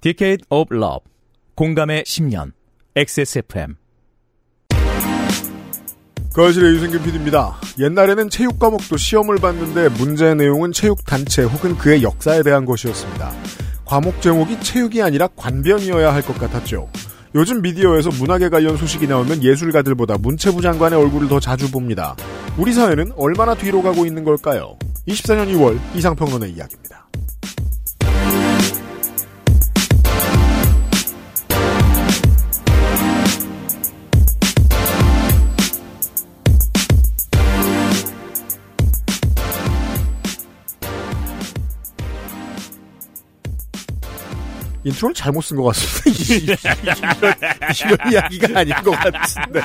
Decade of Love 공감의 10년 XSFM 거실의 유승균 PD입니다. 옛날에는 체육 과목도 시험을 봤는데 문제 내용은 체육 단체 혹은 그의 역사에 대한 것이었습니다. 과목 제목이 체육이 아니라 관변이어야 할 것 같았죠. 요즘 미디어에서 문학에 관련 소식이 나오면 예술가들보다 문체부 장관의 얼굴을 더 자주 봅니다. 우리 사회는 얼마나 뒤로 가고 있는 걸까요? 24년 2월 이상평론의 이야기입니다. 인트로를 잘못 쓴 것 같습니다. 이런, 이야기가 아닌 것 같은데.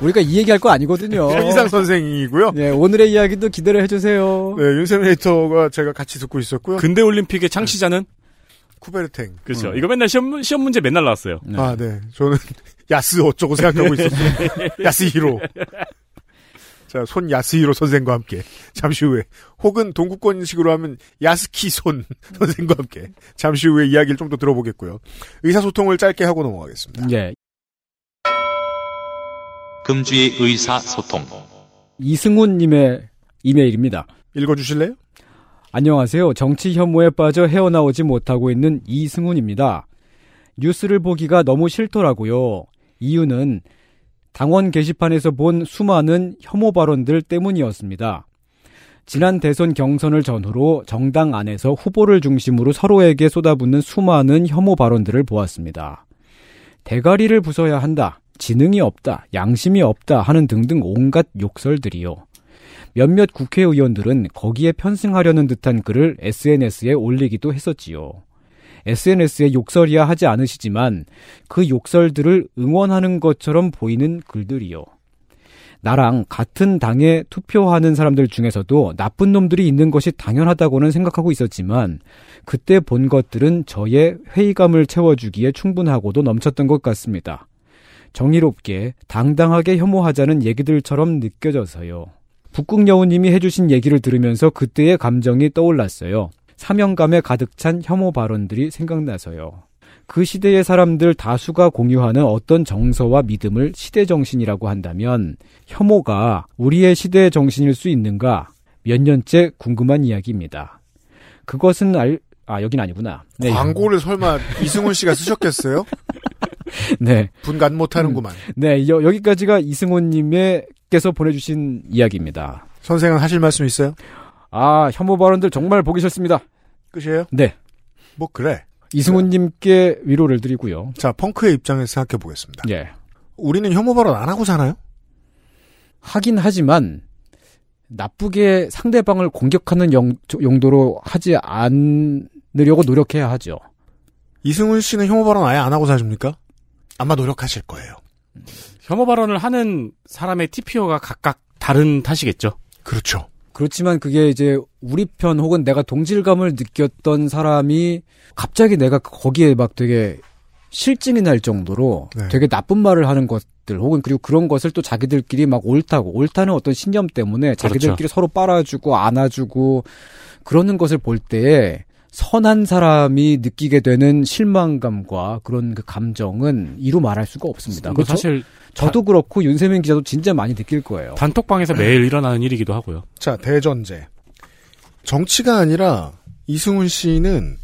우리가 이 얘기할 거 아니거든요. 이상 선생이고요. 네, 오늘의 이야기도 기대를 해주세요. 네, 윤세민 에이터가 제가 같이 듣고 있었고요. 근대 올림픽의 창시자는 쿠베르탱. 그렇죠. 이거 맨날 시험 시험 문제 맨날 나왔어요. 아, 네. 저는 야스 어쩌고 생각하고 있었어요. 야스 히로. 자, 손 야스히로 선생과 함께 잠시 후에 혹은 동구권식으로 하면 야스키 손 선생과 함께 잠시 후에 이야기를 좀 더 들어보겠고요. 의사소통을 짧게 하고 넘어가겠습니다. 예. 금주의 의사소통. 이승훈님의 이메일입니다. 읽어주실래요? 안녕하세요. 정치 혐오에 빠져 헤어나오지 못하고 있는 이승훈입니다. 뉴스를 보기가 너무 싫더라고요. 이유는 당원 게시판에서 본 수많은 혐오 발언들 때문이었습니다. 지난 대선 경선을 전후로 정당 안에서 후보를 중심으로 서로에게 쏟아붓는 수많은 혐오 발언들을 보았습니다. 대가리를 부숴야 한다, 지능이 없다, 양심이 없다 하는 등등 온갖 욕설들이요. 몇몇 국회의원들은 거기에 편승하려는 듯한 글을 SNS에 올리기도 했었지요. SNS에 욕설이야 하지 않으시지만 그 욕설들을 응원하는 것처럼 보이는 글들이요. 나랑 같은 당에 투표하는 사람들 중에서도 나쁜 놈들이 있는 것이 당연하다고는 생각하고 있었지만 그때 본 것들은 저의 회의감을 채워주기에 충분하고도 넘쳤던 것 같습니다. 정의롭게 당당하게 혐오하자는 얘기들처럼 느껴져서요. 북극여우님이 해주신 얘기를 들으면서 그때의 감정이 떠올랐어요. 사명감에 가득 찬 혐오 발언들이 생각나서요. 그 시대의 사람들 다수가 공유하는 어떤 정서와 믿음을 시대 정신이라고 한다면 혐오가 우리의 시대의 정신일 수 있는가 몇 년째 궁금한 이야기입니다. 그것은 알, 아, 여긴 아니구나. 네. 광고를 설마 이승훈 씨가 쓰셨겠어요? 네. 분간 못하는구만. 음, 네, 여, 여기까지가 이승훈님께서 보내주신 이야기입니다. 선생은 하실 말씀 있어요? 아, 혐오 발언들 정말 보기 싫습니다. 끝이에요? 네. 뭐, 그래. 이승훈님께 위로를 드리고요. 자, 펑크의 입장에서 생각해 보겠습니다. 예. 우리는 혐오 발언 안 하고 사나요? 하긴 하지만, 나쁘게 상대방을 공격하는 용, 용도로 하지 않으려고 노력해야 하죠. 이승훈 씨는 혐오 발언 아예 안 하고 사십니까? 아마 노력하실 거예요. 혐오 발언을 하는 사람의 TPO가 각각 다른 탓이겠죠. 그렇죠. 그렇지만 그게 이제 우리 편 혹은 내가 동질감을 느꼈던 사람이 갑자기 내가 거기에 막 되게 실증이 날 정도로 네. 되게 나쁜 말을 하는 것들 혹은 그리고 그런 것을 또 자기들끼리 막 옳다고 옳다는 어떤 신념 때문에 자기들끼리 그렇죠. 서로 빨아주고 안아주고 그러는 것을 볼 때에 선한 사람이 느끼게 되는 실망감과 그런 그 감정은 이루 말할 수가 없습니다. 뭐 그래서 사실 저도 그렇고 윤세민 기자도 진짜 많이 느낄 거예요. 단톡방에서 매일 일어나는 일이기도 하고요. 자, 대전제. 정치가 아니라 이승훈 씨는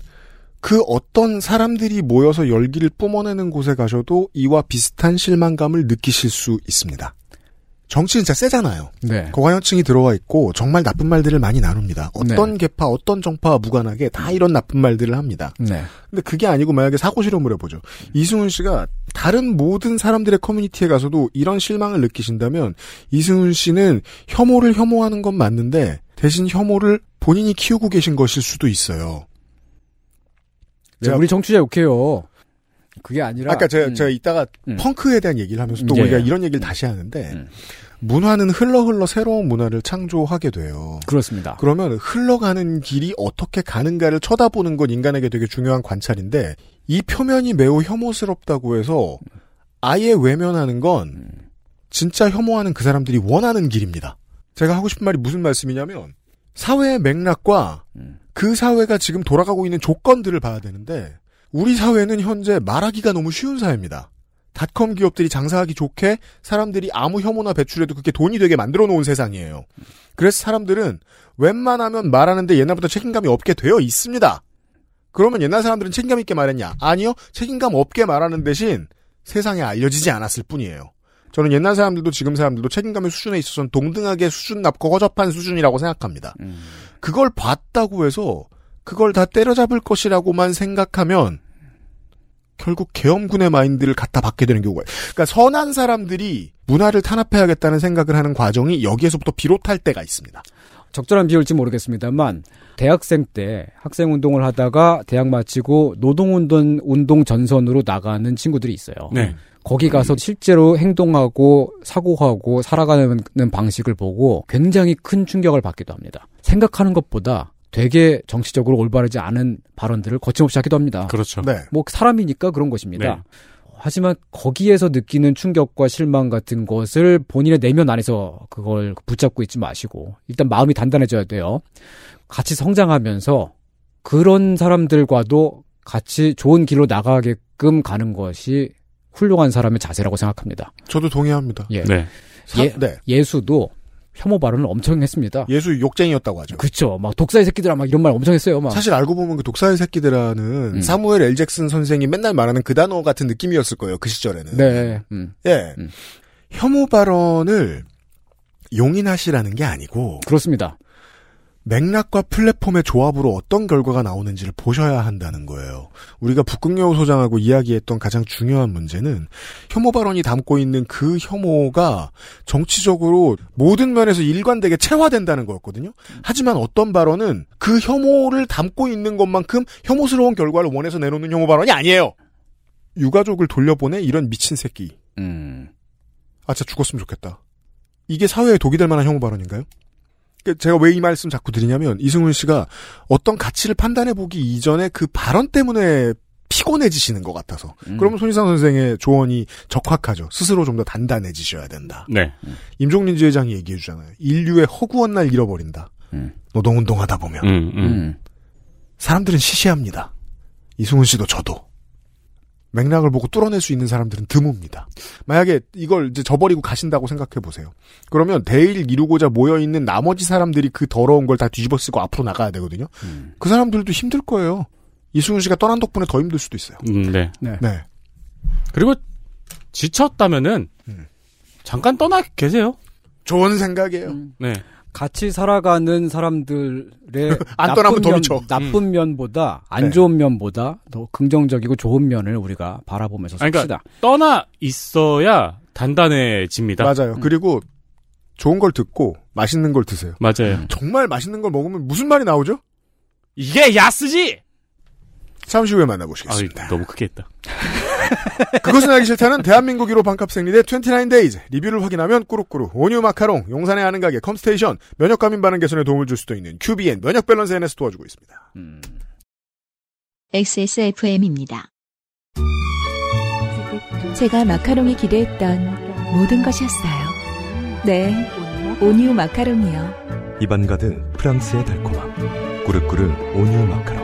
그 어떤 사람들이 모여서 열기를 뿜어내는 곳에 가셔도 이와 비슷한 실망감을 느끼실 수 있습니다. 정치는 진짜 세잖아요. 네. 고관여층이 들어와 있고 정말 나쁜 말들을 많이 나눕니다. 어떤 네. 계파, 어떤 정파와 무관하게 다 이런 나쁜 말들을 합니다. 네. 근데 그게 아니고 만약에 사고 실험을 해보죠. 이승훈 씨가 다른 모든 사람들의 커뮤니티에 가서도 이런 실망을 느끼신다면 이승훈 씨는 혐오를 혐오하는 건 맞는데 대신 혐오를 본인이 키우고 계신 것일 수도 있어요. 네, 우리 정치자 욕해요. 그게 아니라 아까 제가, 음. 제가 이따가 음. 펑크에 대한 얘기를 하면서 또 예, 우리가 예. 이런 얘기를 다시 하는데 음. 문화는 흘러 흘러 새로운 문화를 창조하게 돼요. 그렇습니다. 그러면 흘러가는 길이 어떻게 가는가를 쳐다보는 건 인간에게 되게 중요한 관찰인데 이 표면이 매우 혐오스럽다고 해서 아예 외면하는 건 진짜 혐오하는 그 사람들이 원하는 길입니다. 제가 하고 싶은 말이 무슨 말씀이냐면 사회의 맥락과 음. 그 사회가 지금 돌아가고 있는 조건들을 봐야 되는데 우리 사회는 현재 말하기가 너무 쉬운 사회입니다. 닷컴 기업들이 장사하기 좋게 사람들이 아무 혐오나 배출해도 그게 돈이 되게 만들어 놓은 세상이에요. 그래서 사람들은 웬만하면 말하는데 옛날부터 책임감이 없게 되어 있습니다. 그러면 옛날 사람들은 책임감 있게 말했냐? 아니요. 책임감 없게 말하는 대신 세상에 알려지지 않았을 뿐이에요. 저는 옛날 사람들도 지금 사람들도 책임감의 수준에 있어서는 동등하게 수준 낮고 허접한 수준이라고 생각합니다. 그걸 봤다고 해서 그걸 다 때려잡을 것이라고만 생각하면 결국 계엄군의 마인드를 갖다 받게 되는 경우가 그러니까 선한 사람들이 문화를 탄압해야겠다는 생각을 하는 과정이 여기에서부터 비롯할 때가 있습니다. 적절한 비율일지 모르겠습니다만 대학생 때 학생 운동을 하다가 대학 마치고 노동 운동 운동 전선으로 나가는 친구들이 있어요. 네. 거기 가서 실제로 행동하고 사고하고 살아가는 방식을 보고 굉장히 큰 충격을 받기도 합니다. 생각하는 것보다 되게 정치적으로 올바르지 않은 발언들을 거침없이 하기도 합니다. 그렇죠. 네. 뭐 사람이니까 그런 것입니다. 네. 하지만 거기에서 느끼는 충격과 실망 같은 것을 본인의 내면 안에서 그걸 붙잡고 있지 마시고 일단 마음이 단단해져야 돼요. 같이 성장하면서 그런 사람들과도 같이 좋은 길로 나가게끔 가는 것이 훌륭한 사람의 자세라고 생각합니다. 저도 동의합니다. 예. 네. 사- 예. 네. 예수도 혐오 발언을 엄청 했습니다. 예수 욕쟁이였다고 하죠. 그쵸. 막 독사의 새끼들아 막 이런 말 엄청 했어요. 막. 사실 알고 보면 그 독사의 새끼들아는 음. 사무엘 엘 잭슨 선생이 맨날 말하는 그 단어 같은 느낌이었을 거예요. 그 시절에는. 네. 음. 예. 음. 혐오 발언을 용인하시라는 게 아니고 그렇습니다. 맥락과 플랫폼의 조합으로 어떤 결과가 나오는지를 보셔야 한다는 거예요. 우리가 북극여우 소장하고 이야기했던 가장 중요한 문제는 혐오 발언이 담고 있는 그 혐오가 정치적으로 모든 면에서 일관되게 체화된다는 거였거든요. 하지만 어떤 발언은 그 혐오를 담고 있는 것만큼 혐오스러운 결과를 원해서 내놓는 혐오 발언이 아니에요. 유가족을 돌려보내 이런 미친 새끼. 음. 아, 진짜 죽었으면 좋겠다. 이게 사회에 독이 될 만한 혐오 발언인가요? 그 제가 왜 이 말씀 자꾸 드리냐면 이승훈 씨가 어떤 가치를 판단해 보기 이전에 그 발언 때문에 피곤해지시는 것 같아서. 음. 그러면 손희상 선생의 조언이 적확하죠. 스스로 좀 더 단단해지셔야 된다. 네. 임종린 지회장이 얘기해 주잖아요. 인류의 허구한 날 잃어버린다. 음. 노동운동하다 보면 음, 음. 음. 사람들은 시시합니다. 이승훈 씨도 저도. 맥락을 보고 뚫어낼 수 있는 사람들은 드뭅니다. 만약에 이걸 이제 저버리고 가신다고 생각해 보세요. 그러면 대의를 이루고자 모여 있는 나머지 사람들이 그 더러운 걸 다 뒤집어 쓰고 앞으로 나가야 되거든요. 음. 그 사람들도 힘들 거예요. 이승훈 씨가 떠난 덕분에 더 힘들 수도 있어요. 음, 네. 네. 네. 그리고 지쳤다면은 음. 잠깐 떠나 계세요. 좋은 생각이에요. 음. 네. 같이 살아가는 사람들의 안 떠나면 더 면, 미쳐. 나쁜 면보다 안 네. 좋은 면보다 더 긍정적이고 좋은 면을 우리가 바라보면서 아니, 삽시다. 그러니까 떠나 있어야 단단해집니다. 맞아요. 그리고 좋은 걸 듣고 맛있는 걸 드세요. 맞아요. 정말 맛있는 걸 먹으면 무슨 말이 나오죠? 이게 야스지. 잠시 후에 아, 만나보시겠습니다. 너무 크게 했다. 그것은 알기 싫다는 대한민국 1호 반값 생리대 29데이즈 리뷰를 확인하면 꾸룩꾸룩 온유 마카롱 용산의 아는 가게 컴스테이션 면역 과민 반응 개선에 도움을 줄 수도 있는 QBN 면역 밸런스 NS 도와주고 있습니다. 음. XSFM입니다. 제가 마카롱이 기대했던 모든 것이었어요. 네, 온유 마카롱이요. 입안 가득 프랑스의 달콤함. 꾸르꾸르 온유 마카롱.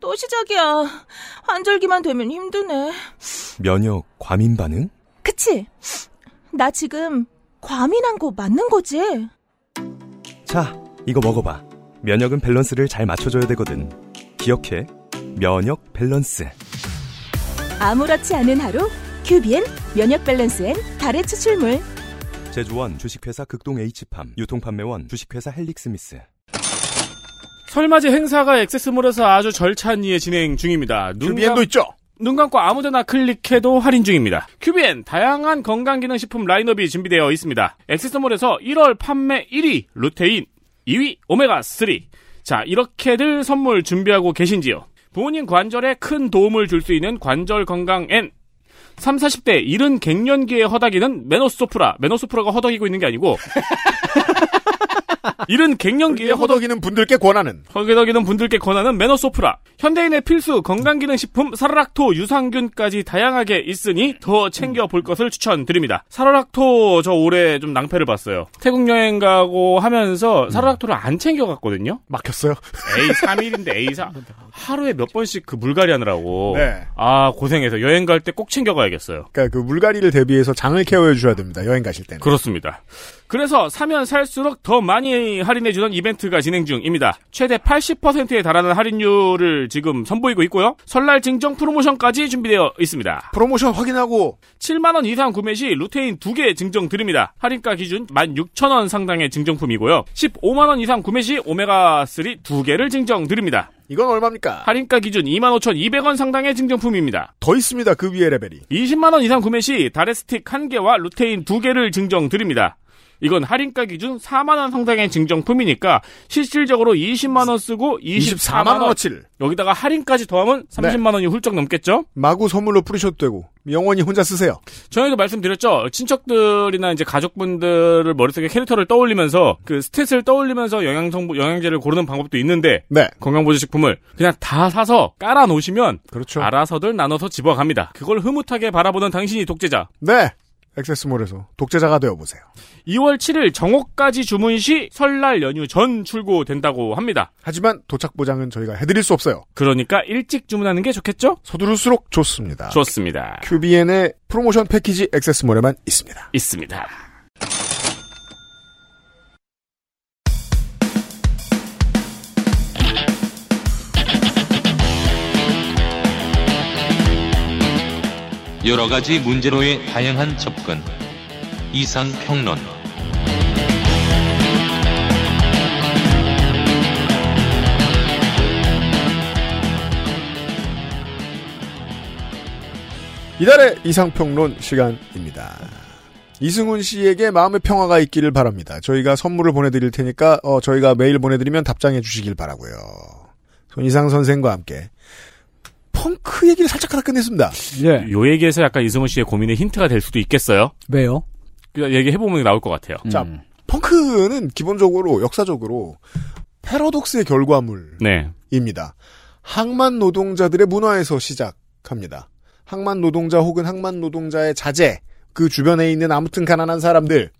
또 시작이야. 환절기만 되면 힘드네. 면역 과민 반응? 그치? 나 지금 과민한 거 맞는 거지? 자, 이거 먹어봐. 면역은 밸런스를 잘 맞춰줘야 되거든. 기억해. 면역 밸런스. 아무렇지 않은 하루 큐비엔 면역 밸런스엔 다래 추출물 제조원 주식회사 극동 H팜. 유통판매원 주식회사 헬릭스미스. 설맞이 행사가 XS몰에서 아주 절찬리에 진행 중입니다. 눈, QBN도 감, 있죠. 눈 감고 아무데나 클릭해도 할인 중입니다. 큐비엔 다양한 건강기능식품 라인업이 준비되어 있습니다. XS몰에서 1월 판매 1위 루테인, 2위 오메가3, 자, 이렇게들 선물 준비하고 계신지요? 부모님 관절에 큰 도움을 줄 수 있는 관절 건강 N. 3, 40대 이른 갱년기에 허덕이는 메노소프라. 메노소프라가 허덕이고 있는 게 아니고 이른 갱년기에 허덕 허덕이는 분들께 권하는 허덕이는 분들께 권하는 메노소프라. 현대인의 필수 건강기능식품 사라락토 유산균까지 다양하게 있으니 더 챙겨볼 것을 추천드립니다. 사라락토 저 올해 좀 낭패를 봤어요. 태국 여행 가고 하면서 사라락토를 안 챙겨갔거든요. 막혔어요. A31인데 A4 하루에 몇 번씩 그 물갈이 하느라고 네. 아 고생해서 여행 갈 때 꼭 챙겨가야겠어요. 그러니까 그 물갈이를 대비해서 장을 케어해 주셔야 됩니다. 여행 가실 때는. 그렇습니다. 그래서 사면 살수록 더 많이 할인해주는 이벤트가 진행 중입니다. 최대 80%에 달하는 할인율을 지금 선보이고 있고요. 설날 증정 프로모션까지 준비되어 있습니다. 프로모션 확인하고 7만원 이상 구매 시 루테인 2개 증정 드립니다. 할인가 기준 16,000원 상당의 증정품이고요. 15만원 이상 구매 시 오메가3 2개를 증정 드립니다. 이건 얼마입니까? 할인가 기준 25,200원 상당의 증정품입니다. 더 있습니다. 그 위에 레벨이. 20만원 이상 구매 시 다레스틱 1개와 루테인 2개를 증정 드립니다. 이건 할인가 기준 4만 원 상당의 증정품이니까 실질적으로 20만 원 쓰고 24만원 24만 원어치를 여기다가 할인까지 더하면 30만원이 훌쩍 넘겠죠? 마구 선물로 뿌리셔도 되고 영원히 혼자 쓰세요. 전에도 말씀드렸죠. 친척들이나 이제 가족분들을 머릿속에 캐릭터를 떠올리면서 그 스탯을 떠올리면서 영양 성분 영양제를 고르는 방법도 있는데 네. 건강보조식품을 그냥 다 사서 깔아 놓으시면 그렇죠. 알아서들 나눠서 집어갑니다. 그걸 흐뭇하게 바라보는 당신이 독재자. 네. 액세스몰에서 독재자가 되어 보세요. 2월 7일 정오까지 주문 시 설날 연휴 전 출고된다고 합니다. 하지만 도착 보장은 저희가 해드릴 수 없어요. 그러니까 일찍 주문하는 게 좋겠죠? 서두를수록 좋습니다. 좋습니다. QBN의 프로모션 패키지 액세스몰에만 있습니다. 있습니다. 여러 가지 문제로의 다양한 접근. 이상 평론. 이달의 이상평론 시간입니다. 이승훈 씨에게 마음의 평화가 있기를 바랍니다. 저희가 선물을 보내드릴 테니까 어, 저희가 메일 보내드리면 답장해 주시길 바라고요. 손이상 선생과 함께 펑크 얘기를 살짝 하나 끝냈습니다. 예. 요 얘기에서 약간 이승훈 씨의 고민의 힌트가 될 수도 있겠어요. 왜요? 얘기해보면 나올 것 같아요. 자, 음. 펑크는 기본적으로 역사적으로 패러독스의 결과물입니다. 네. 항만 노동자들의 문화에서 시작합니다. 항만 노동자 혹은 항만 노동자의 자제, 그 주변에 있는 아무튼 가난한 사람들,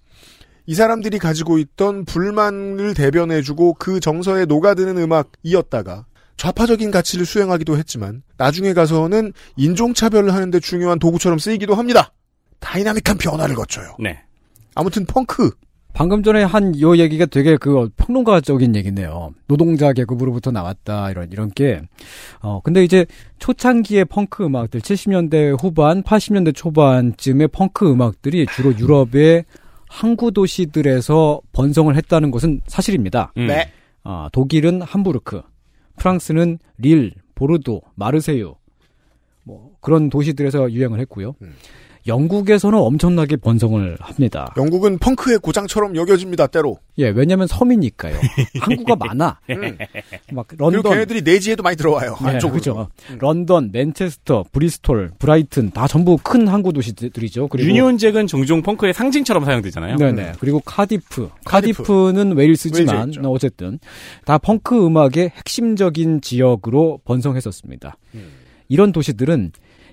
이 사람들이 가지고 있던 불만을 대변해주고 그 정서에 녹아드는 음악이었다가 좌파적인 가치를 수행하기도 했지만 나중에 가서는 인종차별을 하는데 중요한 도구처럼 쓰이기도 합니다. 다이나믹한 변화를 거쳐요. 네. 아무튼 펑크. 방금 전에 한 요 얘기가 되게 그 평론가적인 얘기네요. 노동자 계급으로부터 나왔다 이런 이런 게. 어 근데 이제 초창기의 펑크 음악들 70년대 후반, 80년대 초반쯤의 펑크 음악들이 주로 유럽의 항구 도시들에서 번성을 했다는 것은 사실입니다. 음. 네. 아, 독일은 함부르크, 프랑스는 릴, 보르도, 마르세유 뭐 그런 도시들에서 유행을 했고요. 음. 영국에서는 엄청나게 번성을 합니다. 영국은 펑크의 고장처럼 여겨집니다, 때로. 예, 왜냐면 섬이니까요. 항구가 많아. 음. 막 그리고 런던, 걔네들이 내지에도 많이 들어와요. 네, 안쪽으로. 그죠. 음. 런던, 맨체스터, 브리스톨, 브라이튼 다 전부 큰 항구 도시들이죠. 그리고 유니온잭은 종종 펑크의 상징처럼 사용되잖아요. 네네. 그리고 카디프. 카디프. 카디프는 웨일스지만. 어쨌든 다 펑크 음악의 핵심적인 지역으로 번성했었습니다. 음. 이런 도시들은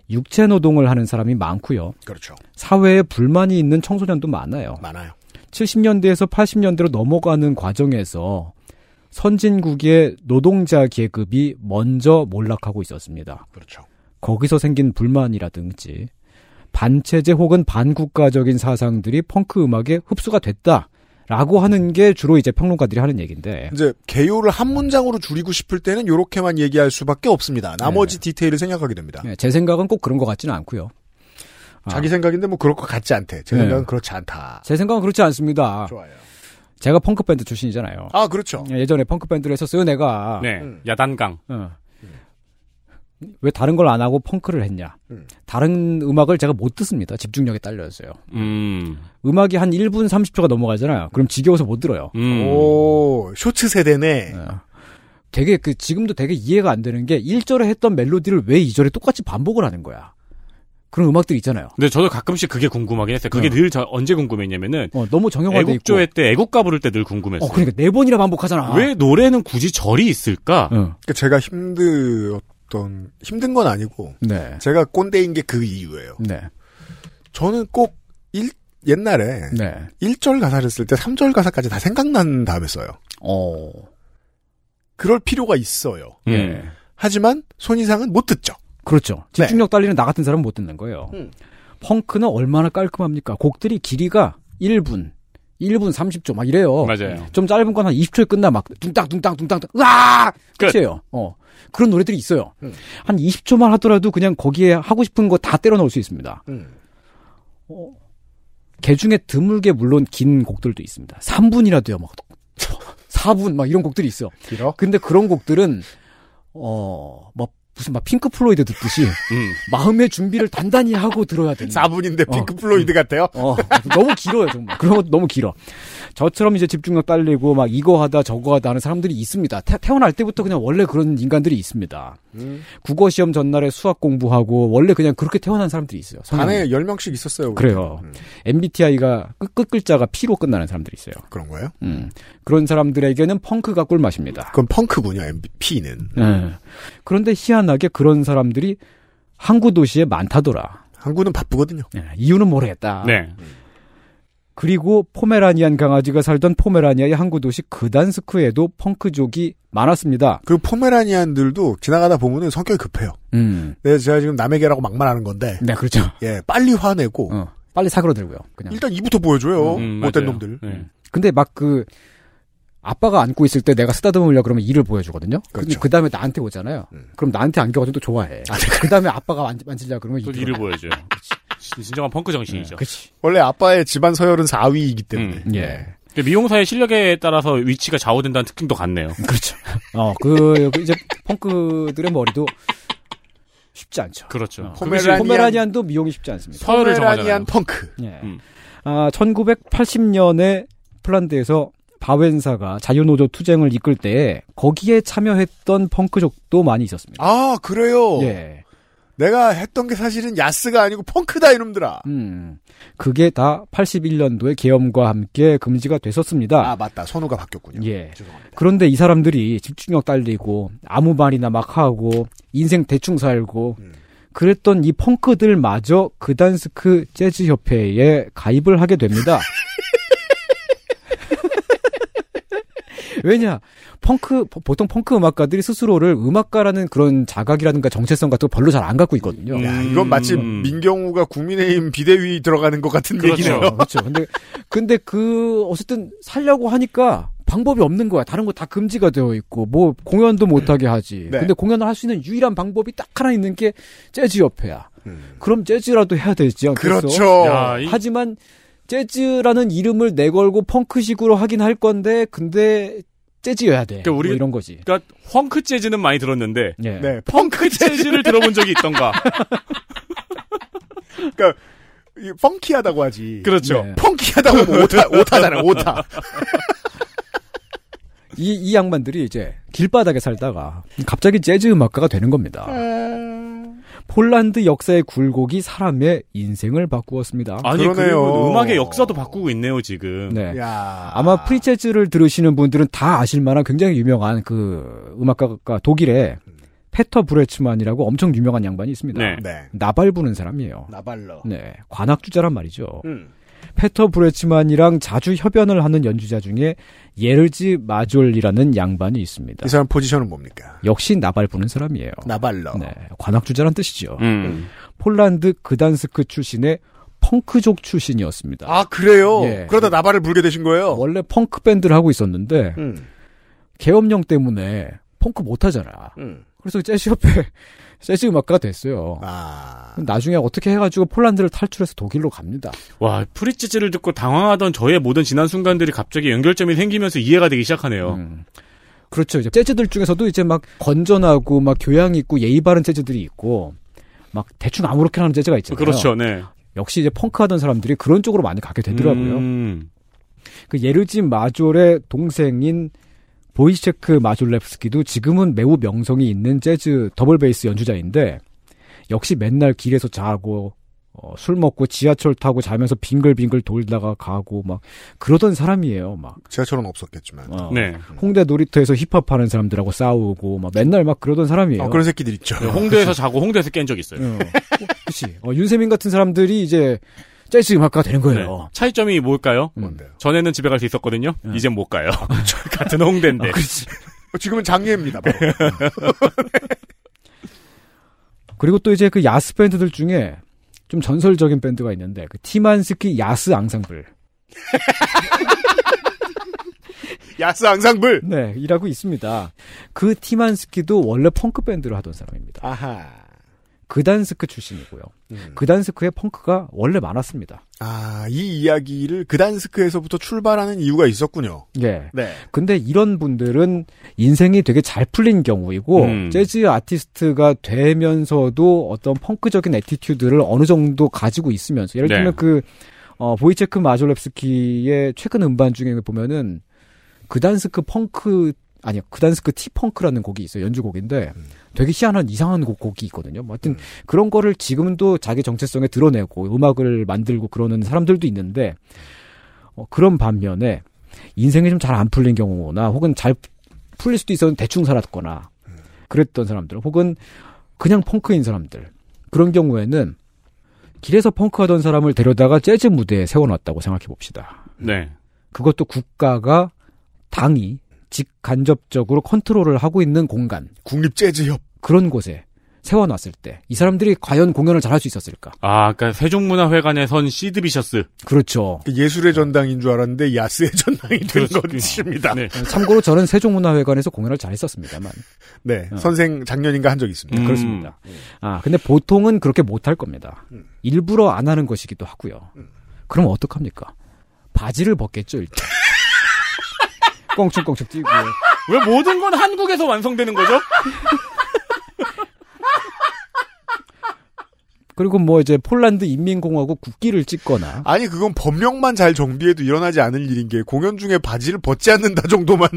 육체 노동을 하는 사람이 많고요. 그렇죠. 사회에 불만이 있는 청소년도 많아요. 많아요. 70년대에서 80년대로 넘어가는 과정에서 선진국의 노동자 계급이 먼저 몰락하고 있었습니다. 그렇죠. 거기서 생긴 불만이라든지 반체제 혹은 반국가적인 사상들이 펑크 음악에 흡수가 됐다 라고 하는 게 주로 이제 평론가들이 하는 얘기인데 이제 개요를 한 문장으로 줄이고 싶을 때는 이렇게만 얘기할 수밖에 없습니다. 나머지 디테일을 생각하게 됩니다. 예, 제 생각은 꼭 그런 것 같지는 않고요. 아, 자기 생각인데 뭐 그럴 것 같지 않대. 제 네. 생각은 그렇지 않다. 제 생각은 그렇지 않습니다. 좋아요. 제가 펑크 밴드 출신이잖아요. 아 그렇죠. 예전에 펑크 밴드를 했었어요, 내가. 네. 음. 야단강. 어. 왜 다른 걸 안 하고 펑크를 했냐? 음. 다른 음악을 제가 못 듣습니다. 집중력에 딸려서요. 음. 음악이 한 1분 30초가 넘어가잖아요. 그럼 지겨워서 못 들어요. 음. 오 쇼츠 세대네. 어. 되게 그 지금도 되게 이해가 안 되는 게 1절에 했던 멜로디를 왜 2절에 똑같이 반복을 하는 거야. 그런 음악들이 있잖아요. 근데 저도 가끔씩 그게 궁금하긴 했어요. 그게 어. 늘 저, 언제 궁금했냐면은 어, 너무 정형화돼 있고. 애국조회 때 애국가 부를 때 늘 궁금했어요. 어, 그러니까 네 번이나 반복하잖아. 왜 노래는 굳이 절이 있을까? 어. 그러니까 제가 힘들었던 힘든 건 아니고 네. 제가 꼰대인 게 그 이유예요. 네. 저는 꼭 일, 옛날에 네. 1절 가사를 쓸 때 3절 가사까지 다 생각난 다음에 써요. 어. 그럴 필요가 있어요. 예. 하지만 손이상은 못 듣죠. 그렇죠. 집중력 딸리는 나 같은 사람은 못 듣는 거예요. 음. 펑크는 얼마나 깔끔합니까? 곡들이 길이가 1분, 1분 30초 막 이래요. 맞아요. 좀 짧은 건 한 20초에 끝나 막 둥땅 둥땅 둥땅 으아! 끝. 끝이에요. 어. 그런 노래들이 있어요. 음. 한 20초만 하더라도 그냥 거기에 하고 싶은 거 다 때려 넣을 수 있습니다. 음. 개 중에 드물게 물론 긴 곡들도 있습니다. 3분이라도요, 막 4분 막 이런 곡들이 있어. 길어? 근데 그런 곡들은 어, 막 무슨 막 핑크 플로이드 듣듯이 음. 마음의 준비를 단단히 하고 들어야 된다. 4분인데 핑크 어. 플로이드 같아요. 어, 너무 길어요, 정말. 그런 것도 너무 길어. 저처럼 이제 집중력 딸리고 막 이거 하다 저거 하다 하는 사람들이 있습니다. 태, 어날 때부터 그냥 원래 그런 인간들이 있습니다. 음. 국어 시험 전날에 수학 공부하고 원래 그냥 그렇게 태어난 사람들이 있어요. 반에 10명씩 있었어요. 그래요. 음. MBTI가 끝, 끝 글자가 P로 끝나는 사람들이 있어요. 그런 거예요? 음. 그런 사람들에게는 펑크가 꿀맛입니다. 그건 펑크군요. MBP는. 예. 그런데 희한하게 그런 사람들이 항구 도시에 많다더라. 항구는 바쁘거든요. 예, 이유는 모르겠다. 네. 그리고 포메라니안 강아지가 살던 포메라니아의 항구 도시 그단스크에도 펑크족이 많았습니다. 그 포메라니안들도 지나가다 보면은 성격이 급해요. 음. 네, 제가 지금 남의 개라고 막말하는 건데. 네, 그렇죠. 예, 빨리 화내고 어, 빨리 사그러들고요. 그냥. 일단 이부터 보여줘요. 음, 못된 맞아요. 놈들. 네. 근데 막 그 아빠가 안고 있을 때 내가 쓰다듬으려 그러면 이를 보여주거든요. 그렇죠. 그 다음에 나한테 오잖아요. 음. 그럼 나한테 안겨가지고 또 좋아해. 그 다음에 아빠가 만, 만지려 그러면 또 이를 일을 보여줘요. 진- 진정한 펑크 정신이죠. 그렇지. 원래 아빠의 집안 서열은 4위이기 때문에. 음. 예. 근데 미용사의 실력에 따라서 위치가 좌우된다는 특징도 같네요. 그렇죠. 어, 그, 이제 펑크들의 머리도 쉽지 않죠. 그렇죠. 어, 포메라니안- 포메라니안도 미용이 쉽지 않습니다. 서열을 포메라니안 정하잖아요. 펑크. 예. 음. 아, 1980년에 폴란드에서 바웬사가 자유노조 투쟁을 이끌 때 거기에 참여했던 펑크족도 많이 있었습니다. 아, 그래요? 예. 내가 했던 게 사실은 야스가 아니고 펑크다, 이놈들아. 음. 그게 다 81년도에 계엄과 함께 금지가 됐었습니다. 아, 맞다. 선우가 바뀌었군요. 예. 죄송합니다. 그런데 이 사람들이 집중력 딸리고 아무 말이나 막 하고 인생 대충 살고 음. 그랬던 이 펑크들마저 그단스크 재즈 협회에 가입을 하게 됩니다. 왜냐 펑크 보- 보통 펑크 음악가들이 스스로를 음악가라는 그런 자각이라든가 정체성 같은 거 별로 잘 안 갖고 있거든요. 음. 야, 이건 마치 민경우가 국민의힘 비대위 들어가는 것 같은 그렇죠. 얘기네요. 그렇죠. 근데 근데 그 어쨌든 살려고 하니까 방법이 없는 거야. 다른 거 다 금지가 되어 있고 뭐 공연도 못 하게 하지. 네. 근데 공연을 할 수 있는 유일한 방법이 딱 하나 있는 게 재즈 협회야. 음. 그럼 재즈라도 해야 되지 않겠어? 그렇죠. 야, 이- 하지만 재즈라는 이름을 내걸고 펑크식으로 하긴 할 건데 근데 재즈여야 돼. 그러니까 우리- 뭐 이런 거지. 그러니까 펑크 재즈는 많이 들었는데 예. 네, 펑크 재즈를 들어본 적이 있던가. 그러니까 이 펑키하다고 하지. 그렇죠. 네. 펑키하다고 하면 오타, 오타잖아요, 오타. 이, 이 양반들이 이제 길바닥에 살다가 갑자기 재즈 음악가가 되는 겁니다. 폴란드 역사의 굴곡이 사람의 인생을 바꾸었습니다. 아니 그러네요. 음악의 역사도 바꾸고 있네요 지금. 네. 야 아마 프리재즈를 들으시는 분들은 다 아실 만한 굉장히 유명한 그 음악가가 독일의 페터 브레츠만이라고 엄청 유명한 양반이 있습니다. 네. 네. 나발 부는 사람이에요. 나발러. 네. 관악주자란 말이죠. 음. 페터 브레츠만이랑 자주 협연을 하는 연주자 중에 예르즈 마졸이라는 양반이 있습니다. 이 사람 포지션은 뭡니까? 역시 나발 부는 사람이에요. 나발러. 네. 관악주자란 뜻이죠. 음. 폴란드 그단스크 출신의 펑크족 출신이었습니다. 아, 그래요? 예. 그러다 나발을 불게 되신 거예요? 원래 펑크 밴드를 하고 있었는데 음. 계엄령 때문에 펑크 못 하잖아. 음. 그래서 재즈 협회 재즈 음악가가 됐어요. 아. 나중에 어떻게 해가지고 폴란드를 탈출해서 독일로 갑니다. 와 프리재즈를 듣고 당황하던 저의 모든 지난 순간들이 갑자기 연결점이 생기면서 이해가 되기 시작하네요. 음. 그렇죠. 이제 재즈들 중에서도 이제 막 건전하고 막 교양 있고 예의 바른 재즈들이 있고 막 대충 아무렇게나 하는 재즈가 있잖아요. 그렇죠, 네. 역시 이제 펑크 하던 사람들이 그런 쪽으로 많이 가게 되더라고요. 음. 그 예르즈 마졸의 동생인 보이체크 마졸랩스키도 지금은 매우 명성이 있는 재즈 더블 베이스 연주자인데 역시 맨날 길에서 자고 어, 술 먹고 지하철 타고 자면서 빙글빙글 돌다가 가고 막 그러던 사람이에요. 막 지하철은 없었겠지만. 어, 네. 홍대 놀이터에서 힙합 하는 사람들하고 싸우고 막 맨날 막 그러던 사람이에요. 어, 그런 새끼들 있죠. 네, 홍대에서 자고 홍대에서 깬 적 있어요. 어, 그치. 어, 윤세민 같은 사람들이 이제 재즈 음악가가 되는 네. 거예요. 차이점이 뭘까요? 음. 뭔데요? 전에는 집에 갈 수 있었거든요. 네. 이젠 못 가요. 같은 홍대인데. 어, 지금은 장애입니다. 바로. 그리고 또 이제 그 야스 밴드들 중에 좀 전설적인 밴드가 있는데 그 티만스키 야스 앙상블 야스 앙상블. 네 이라고 있습니다. 그 티만스키도 원래 펑크 밴드를 하던 사람입니다. 아하. 그단스크 출신이고요. 음. 그단스크에 펑크가 원래 많았습니다. 아, 이 이야기를 그단스크에서부터 출발하는 이유가 있었군요. 예. 네. 근데 이런 분들은 인생이 되게 잘 풀린 경우이고 음. 재즈 아티스트가 되면서도 어떤 펑크적인 attitude를 어느 정도 가지고 있으면서 예를 네. 들면 그 어, 보이체크 마졸랩스키의 최근 음반 중에 보면은 그단스크 펑크 아니요 그단스크 티 펑크라는 곡이 있어요 연주곡인데 음. 되게 희한한 이상한 곡, 곡이 있거든요. 뭐 하여튼 그런 거를 지금도 자기 정체성에 드러내고 음악을 만들고 그러는 사람들도 있는데 어, 그런 반면에 인생이 좀 잘 안 풀린 경우나 혹은 잘 풀릴 수도 있었는데 대충 살았거나 그랬던 사람들 혹은 그냥 펑크인 사람들 그런 경우에는 길에서 펑크하던 사람을 데려다가 재즈 무대에 세워놨다고 생각해 봅시다. 네. 그것도 국가가 당이 직간접적으로 컨트롤을 하고 있는 공간 국립 재즈협. 그런 곳에 세워놨을 때 이 사람들이 과연 공연을 잘할 수 있었을까? 아, 그러니까 세종문화회관에 선 시드 비셔스. 그렇죠. 그 예술의 전당인 줄 알았는데 야스의 전당이 된. 것입니다. 네. 네. 참고로 저는 세종문화회관에서 공연을 잘 했었습니다만 어. 선생 작년인가 한적 있습니다. 음. 그렇습니다. 아 근데 보통은 그렇게 못할 겁니다. 음. 일부러 안 하는 것이기도 하고요. 그럼 어떡합니까? 바지를 벗겠죠 일단. 꽁충꽁충 뛰고 왜 모든 건 한국에서 완성되는 거죠? 그리고 뭐 이제 폴란드 인민공화국 국기를 찍거나 아니 그건 법령만 잘 정비해도 일어나지 않을 일인 게 공연 중에 바지를 벗지 않는다 정도만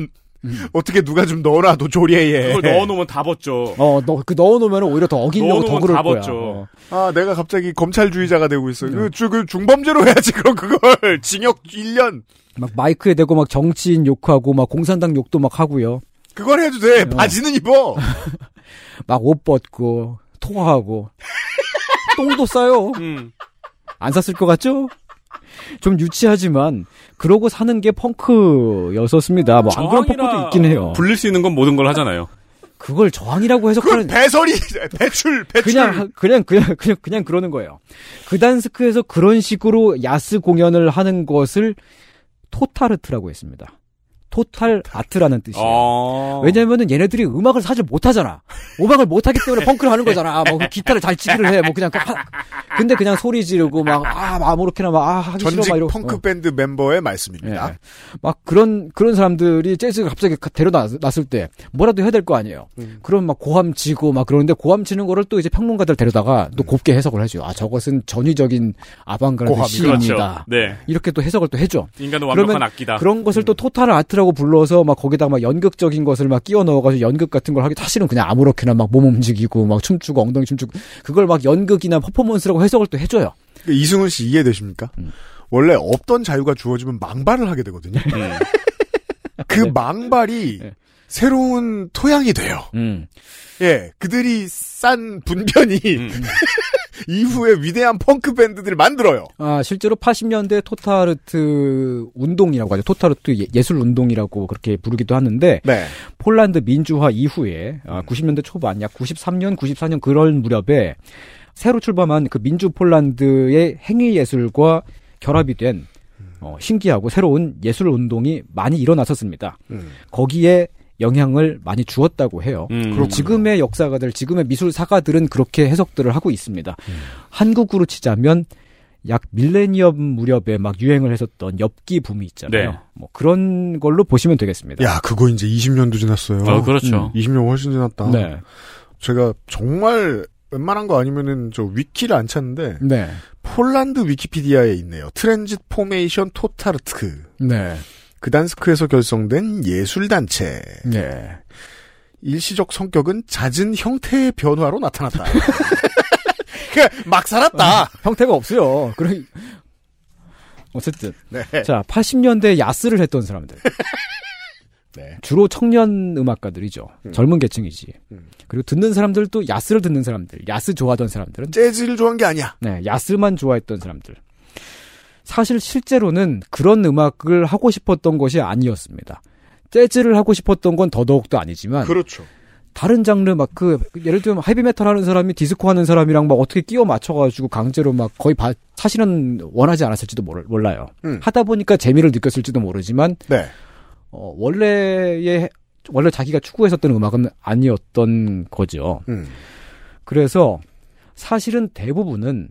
어떻게 누가 좀 넣어놔도 조리에 그걸 넣어놓으면 다 벗죠. 어 너 그 넣어놓으면 오히려 더 어기려고 더 그럴 다 거야. 벗죠. 어. 아 내가 갑자기 검찰주의자가 되고 있어요. 네. 그, 주- 그 중범죄로 해야지 그럼 그걸 징역 1년 막 마이크에 대고 막 정치인 욕하고 막 공산당 욕도 막 하고요. 그걸 해도 돼. 어. 바지는 입어. 막 옷 벗고 토하고 똥도 싸요. 음. 안 샀을 것 같죠? 좀 유치하지만 그러고 사는 게 펑크였었습니다. 뭐 안 그런 펑크도 있긴 해요. 불릴 수 있는 건 모든 걸 하잖아요. 그걸 저항이라고 해석하는 배설이 배출 배출. 그냥 그냥 그냥 그냥 그냥 그러는 거예요. 그단스크에서 그런 식으로 야스 공연을 하는 것을 토타르트라고 했습니다. 토탈 아트라는 뜻이에요. 어. 왜냐면은 얘네들이 음악을 사실 못하잖아. 음악을 못하기 때문에 펑크를 하는 거잖아. 뭐 기타를 잘 치기를 해. 뭐 그냥 하, 근데 그냥 소리 지르고 막아 아무렇게나 막아 하기 싫어 막 이러고 펑크 어. 밴드 멤버의 말씀입니다. 예. 막 그런 그런 사람들이 재즈가 갑자기 가- 데려놨을 때 뭐라도 해야 될 거 아니에요. 음. 그럼 막 고함 치고 막 그러는데 고함 치는 거를 또 이제 평론가들 데려다가 음. 또 곱게 해석을 해죠. 아 저것은 전위적인 아방가르드. 시입니다. 그렇죠. 네. 이렇게 또 해석을 또 해줘. 인간은 완벽한 악기다. 그런 것을 또 토탈 아트라 고 불러서 막 거기다가 막 연극적인 것을 막 끼워 넣어가지고 연극 같은 걸 하기 사실은 그냥 아무렇게나 막 몸 움직이고 막 춤추고 엉덩이 춤추고 그걸 막 연극이나 퍼포먼스라고 해석을 또 해줘요. 그 이승훈 씨 이해되십니까? 음. 원래 없던 자유가 주어지면 망발을 하게 되거든요. 음. 그 망발이 네. 새로운 토양이 돼요. 음. 예, 그들이 싼 분변이 음. 이후에 위대한 펑크 밴드들을 만들어요. 아, 실제로 80년대 토타르트 운동이라고 하죠. 토타르트 예- 예술 운동이라고 그렇게 부르기도 하는데 네. 폴란드 민주화 이후에 아, 90년대 초반 약 93년, 94년 그런 무렵에 새로 출범한 그 민주 폴란드의 행위 예술과 결합이 된 어, 신기하고 새로운 예술 운동이 많이 일어났었습니다. 음. 거기에 영향을 많이 주었다고 해요. 음. 그리고 지금의 역사가들, 지금의 미술사가들은 그렇게 해석들을 하고 있습니다. 한국으로 치자면 약 밀레니엄 무렵에 막 유행을 했었던 엽기 붐이 있잖아요. 네. 뭐 그런 걸로 보시면 되겠습니다. 야, 그거 이제 20년도 지났어요. 어, 그렇죠. 20년 훨씬 지났다. 네. 제가 정말 웬만한 거 아니면은 저 위키를 안 찾는데 네. 폴란드 위키피디아에 있네요. Transit Formation 토타르트. 네. 그단스크에서 결성된 예술단체. 네. 일시적 성격은 잦은 형태의 변화로 나타났다. 그냥 막 살았다. 형태가 없어요. 그런 어쨌든 네. 자 80년대 야스를 했던 사람들. 네. 주로 청년 음악가들이죠. 음. 젊은 계층이지. 음. 그리고 듣는 사람들도 야스를 듣는 사람들, 야스 좋아하던 사람들은 재즈를 좋아한 게 아니야. 네, 야스만 좋아했던 사람들. 사실 실제로는 그런 음악을 하고 싶었던 것이 아니었습니다. 재즈를 하고 싶었던 건 더더욱도 아니지만 그렇죠. 다른 장르 막 그 예를 들면 헤비메탈 하는 사람이 디스코 하는 사람이랑 막 어떻게 끼워 맞춰가지고 강제로 막 거의 바- 사실은 원하지 않았을지도 모르- 몰라요. 음. 하다 보니까 재미를 느꼈을지도 모르지만 네. 어, 원래의 원래 자기가 추구했었던 음악은 아니었던 거죠. 음. 그래서 사실은 대부분은 음.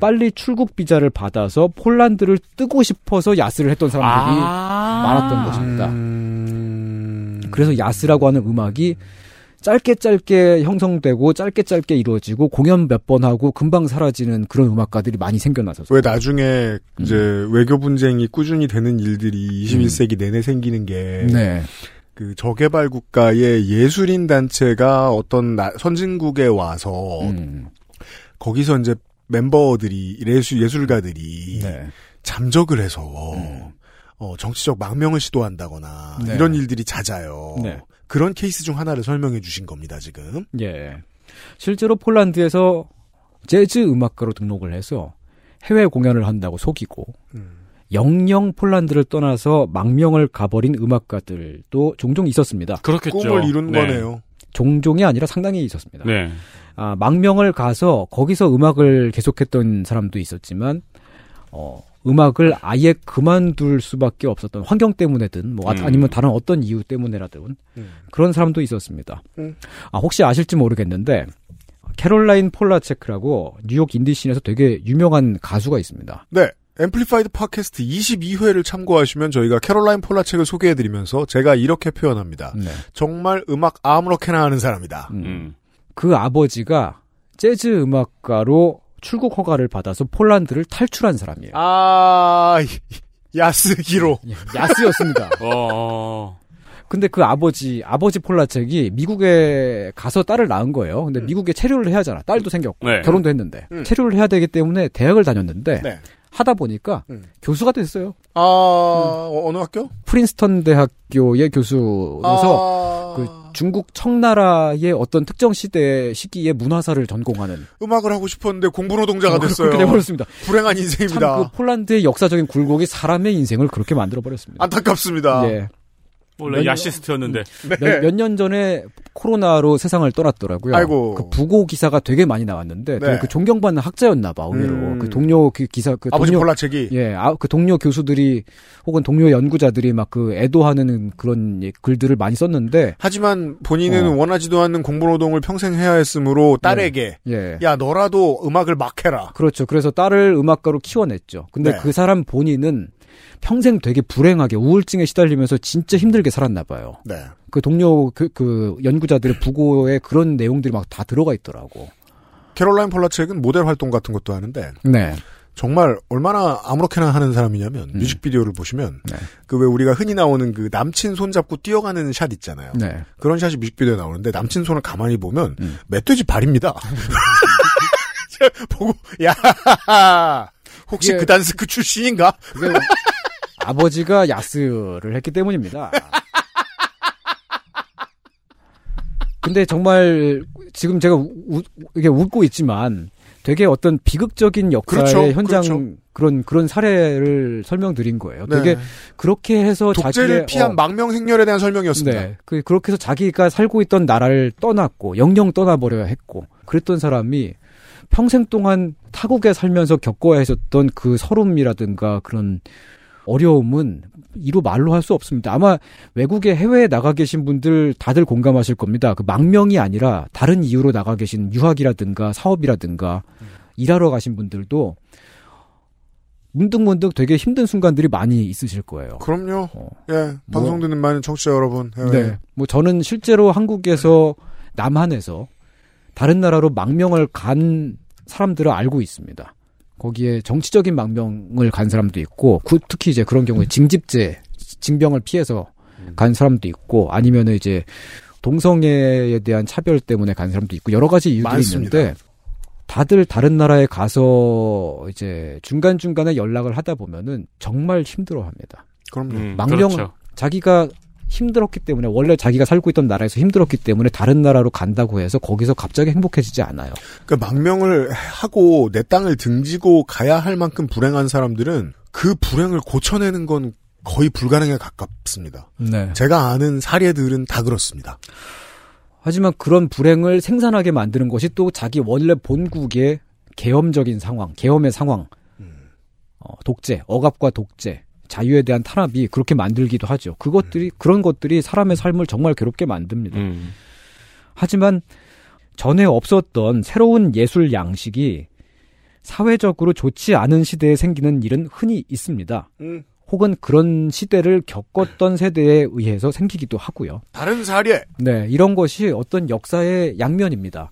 빨리 출국 비자를 받아서 폴란드를 뜨고 싶어서 야스를 했던 사람들이 아. 많았던 것입니다. 음... 그래서 야스라고 하는 음악이 짧게 짧게 형성되고 짧게 짧게 이루어지고 공연 몇 번 하고 금방 사라지는 그런 음악가들이 많이 생겨나서 왜 나중에 이제 음. 외교 분쟁이 꾸준히 되는 일들이 21세기 내내 생기는 게 네. 그 저개발 국가의 예술인 단체가 어떤 나- 선진국에 와서 음. 거기서 이제 멤버들이 예술 예술가들이 네. 잠적을 해서 음. 어, 정치적 망명을 시도한다거나 네. 이런 일들이 잦아요. 네. 그런 케이스 중 하나를 설명해 주신 겁니다, 지금. 예. 실제로 폴란드에서 재즈 음악가로 등록을 해서 해외 공연을 한다고 속이고 음. 영영 폴란드를 떠나서 망명을 가버린 음악가들도 종종 있었습니다. 그렇겠죠. 꿈을 이룬 네. 거네요. 종종이 아니라 상당히 있었습니다. 네. 아, 망명을 가서 거기서 음악을 계속했던 사람도 있었지만 어, 음악을 아예 그만둘 수밖에 없었던 환경 때문에든 뭐 아- 음. 아니면 다른 어떤 이유 때문에라든 음. 그런 사람도 있었습니다. 음. 아, 혹시 아실지 모르겠는데 캐롤라인 폴라체크라고 뉴욕 인디 scene에서 되게 유명한 가수가 있습니다. 네. 앰플리파이드 팟캐스트 22회를 참고하시면 저희가 캐롤라인 폴라체크를 소개해드리면서 제가 이렇게 표현합니다. 네. 정말 음악 아무렇게나 하는 사람이다. 음. 음. 그 아버지가 재즈 음악가로 출국 허가를 받아서 폴란드를 탈출한 사람이에요. 아, 야스기로. 예, 야스였습니다. 어. 근데 그 아버지, 아버지 폴라책이 미국에 가서 딸을 낳은 거예요. 근데 미국에 체류를 해야 하잖아. 딸도 생겼고, 네. 결혼도 했는데. 음. 체류를 해야 되기 때문에 대학을 다녔는데, 네. 하다 보니까 음. 교수가 됐어요. 아, 어, 어느 학교? 프린스턴 대학교의 교수로서 아, 그 중국 청나라의 어떤 특정 시대 시기의 문화사를 전공하는 음악을 하고 싶었는데 공부 노동자가 됐어요. 그렇게 돼버렸습니다. 불행한 참 인생입니다. 그 폴란드의 역사적인 굴곡이 사람의 인생을 그렇게 만들어 버렸습니다. 안타깝습니다. 예. 원래 몇- 야시스트였는데. 네. 몇년 전에 코로나로 세상을 떠났더라고요. 아이고. 그 부고 기사가 되게 많이 나왔는데 네. 그 존경받는 학자였나 봐 의외로 음. 그 동료 그 기사 그 아버지 동료 폴라책이. 예, 아, 그 동료 교수들이 혹은 동료 연구자들이 막 그 애도하는 그런 예, 글들을 많이 썼는데 하지만 본인은 어. 원하지도 않는 공부노동을 평생 해야 했으므로 딸에게 예. 야 너라도 음악을 막 해라. 그렇죠. 그래서 딸을 음악가로 키워냈죠. 근데 네. 그 사람 본인은 평생 되게 불행하게 우울증에 시달리면서 진짜 힘들게 살았나 봐요. 네. 그 동료 그, 그 연구자들의 부고에 그런 내용들이 막 다 들어가 있더라고. 캐롤라인 폴라책은 모델 활동 같은 것도 하는데 네. 정말 얼마나 아무렇게나 하는 사람이냐면 음. 뮤직비디오를 보시면 네. 그왜 우리가 흔히 나오는 그 남친 손 잡고 뛰어가는 샷 있잖아요. 네. 그런 샷이 뮤직비디오에 나오는데 남친 손을 가만히 보면 음. 멧돼지 발입니다. 보고 야 혹시 그게- 그단스크 출신인가? 아버지가 야스를 했기 때문입니다. 근데 정말 지금 제가 우, 이게 웃고 있지만 되게 어떤 비극적인 역사의 그렇죠, 현장 그렇죠. 그런 그런 사례를 설명드린 거예요. 네. 되게 그렇게 해서 독재를 자기의 피한 어, 망명 행렬에 대한 설명이었습니다. 네. 그 그렇게 해서 자기가 살고 있던 나라를 떠났고 영영 떠나버려야 했고 그랬던 사람이 평생 동안 타국에 살면서 겪어야 했었던 그 서름이라든가 그런 어려움은 이루 말로 할 수 없습니다. 아마 외국에 해외에 나가 계신 분들 다들 공감하실 겁니다. 그 망명이 아니라 다른 이유로 나가 계신 유학이라든가 사업이라든가 일하러 가신 분들도 문득문득 되게 힘든 순간들이 많이 있으실 거예요. 그럼요. 어. 예, 방송 듣는 많은 청취자 여러분. 예. 네. 뭐 저는 실제로 한국에서 남한에서 다른 나라로 망명을 간 사람들을 알고 있습니다. 거기에 정치적인 망명을 간 사람도 있고 구- 특히 이제 그런 경우에 징집제 징병을 피해서 간 사람도 있고 아니면은 이제 동성애에 대한 차별 때문에 간 사람도 있고 여러 가지 이유들이 많습니다. 있는데 다들 다른 나라에 가서 이제 중간 중간에 연락을 하다 보면은 정말 힘들어합니다. 그럼요. 음, 망령 그렇죠. 자기가 힘들었기 때문에 원래 자기가 살고 있던 나라에서 힘들었기 때문에 다른 나라로 간다고 해서 거기서 갑자기 행복해지지 않아요. 그러니까 망명을 하고 내 땅을 등지고 가야 할 만큼 불행한 사람들은 그 불행을 고쳐내는 건 거의 불가능에 가깝습니다. 네. 제가 아는 사례들은 다 그렇습니다. 하지만 그런 불행을 생산하게 만드는 것이 또 자기 원래 본국의 계엄적인 상황, 계엄의 상황, 어, 독재, 억압과 독재, 자유에 대한 탄압이 그렇게 만들기도 하죠. 그것들이 그런 것들이 사람의 삶을 정말 괴롭게 만듭니다. 음. 하지만 전에 없었던 새로운 예술 양식이 사회적으로 좋지 않은 시대에 생기는 일은 흔히 있습니다. 음. 혹은 그런 시대를 겪었던 세대에 의해서 생기기도 하고요. 다른 사례. 네, 이런 것이 어떤 역사의 양면입니다.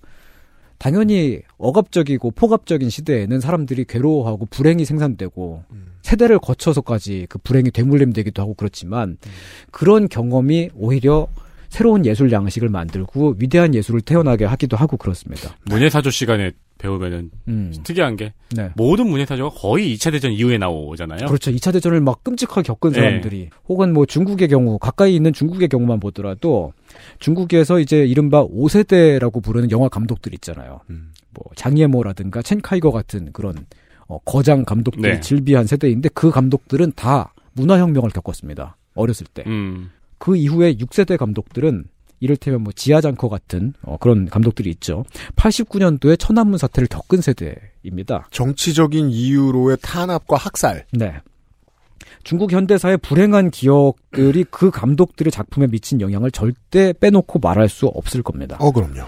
당연히 억압적이고 폭압적인 시대에는 사람들이 괴로워하고 불행이 생산되고 세대를 거쳐서까지 그 불행이 되물림되기도 하고 그렇지만 그런 경험이 오히려 새로운 예술 양식을 만들고 위대한 예술을 태어나게 하기도 하고 그렇습니다. 문예사조 시간에 배우면은 음. 특이한 게 네. 모든 문예사조가 거의 2차 대전 이후에 나오잖아요. 그렇죠. 2차 대전을 막 끔찍하게 겪은 네. 사람들이 혹은 뭐 중국의 경우 가까이 있는 중국의 경우만 보더라도 중국에서 이제 이른바 5세대라고 부르는 영화 감독들 있잖아요. 뭐 장예모라든가 첸카이거 같은 그런 어, 거장 감독들이 네. 질비한 세대인데 그 감독들은 다 문화혁명을 겪었습니다. 어렸을 때. 음. 그 이후에 6세대 감독들은 이를테면 뭐 지하장커 같은 어, 그런 감독들이 있죠. 89년도에 천안문 사태를 겪은 세대입니다. 정치적인 이유로의 탄압과 학살. 네. 중국 현대사의 불행한 기억들이 그 감독들의 작품에 미친 영향을 절대 빼놓고 말할 수 없을 겁니다. 어, 그럼요.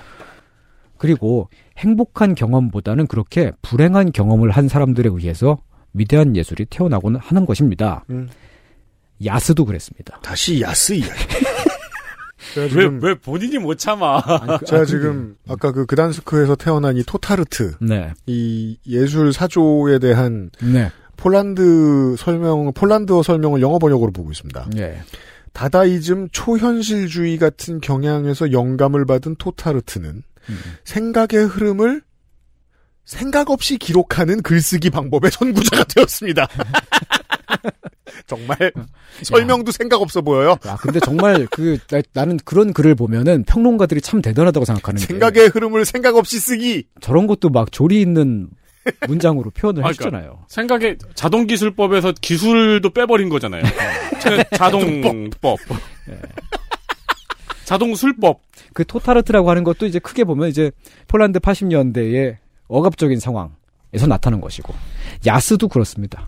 그리고 행복한 경험보다는 그렇게 불행한 경험을 한 사람들에 의해서 위대한 예술이 태어나곤 하는 것입니다. 음. 야스도 그랬습니다. 다시 야스 이야기. 왜, 지금, 왜 본인이 못 참아? 제가 지금 아까 그 그단스크에서 태어난 이 토타르트 네. 이 예술 사조에 대한 네. 폴란드 설명 폴란드어 설명을 영어 번역으로 보고 있습니다. 네. 다다이즘 초현실주의 같은 경향에서 영감을 받은 토타르트는 음. 생각의 흐름을 생각 없이 기록하는 글쓰기 방법의 선구자가 되었습니다. 정말 설명도 생각 없어 보여요. 아, 근데 정말 그 나, 는 그런 글을 보면은 평론가들이 참 대단하다고 생각하는 게 생각의 흐름을 생각 없이 쓰기. 저런 것도 막 조리 있는 문장으로 표현을 아, 해주잖아요. 생각에 자동 기술법에서 기술도 빼버린 거잖아요. 자동법. 자동 술법. 그 토타르트라고 하는 것도 이제 크게 보면 이제 폴란드 80년대의 억압적인 상황에서 나타난 것이고 야스도 그렇습니다.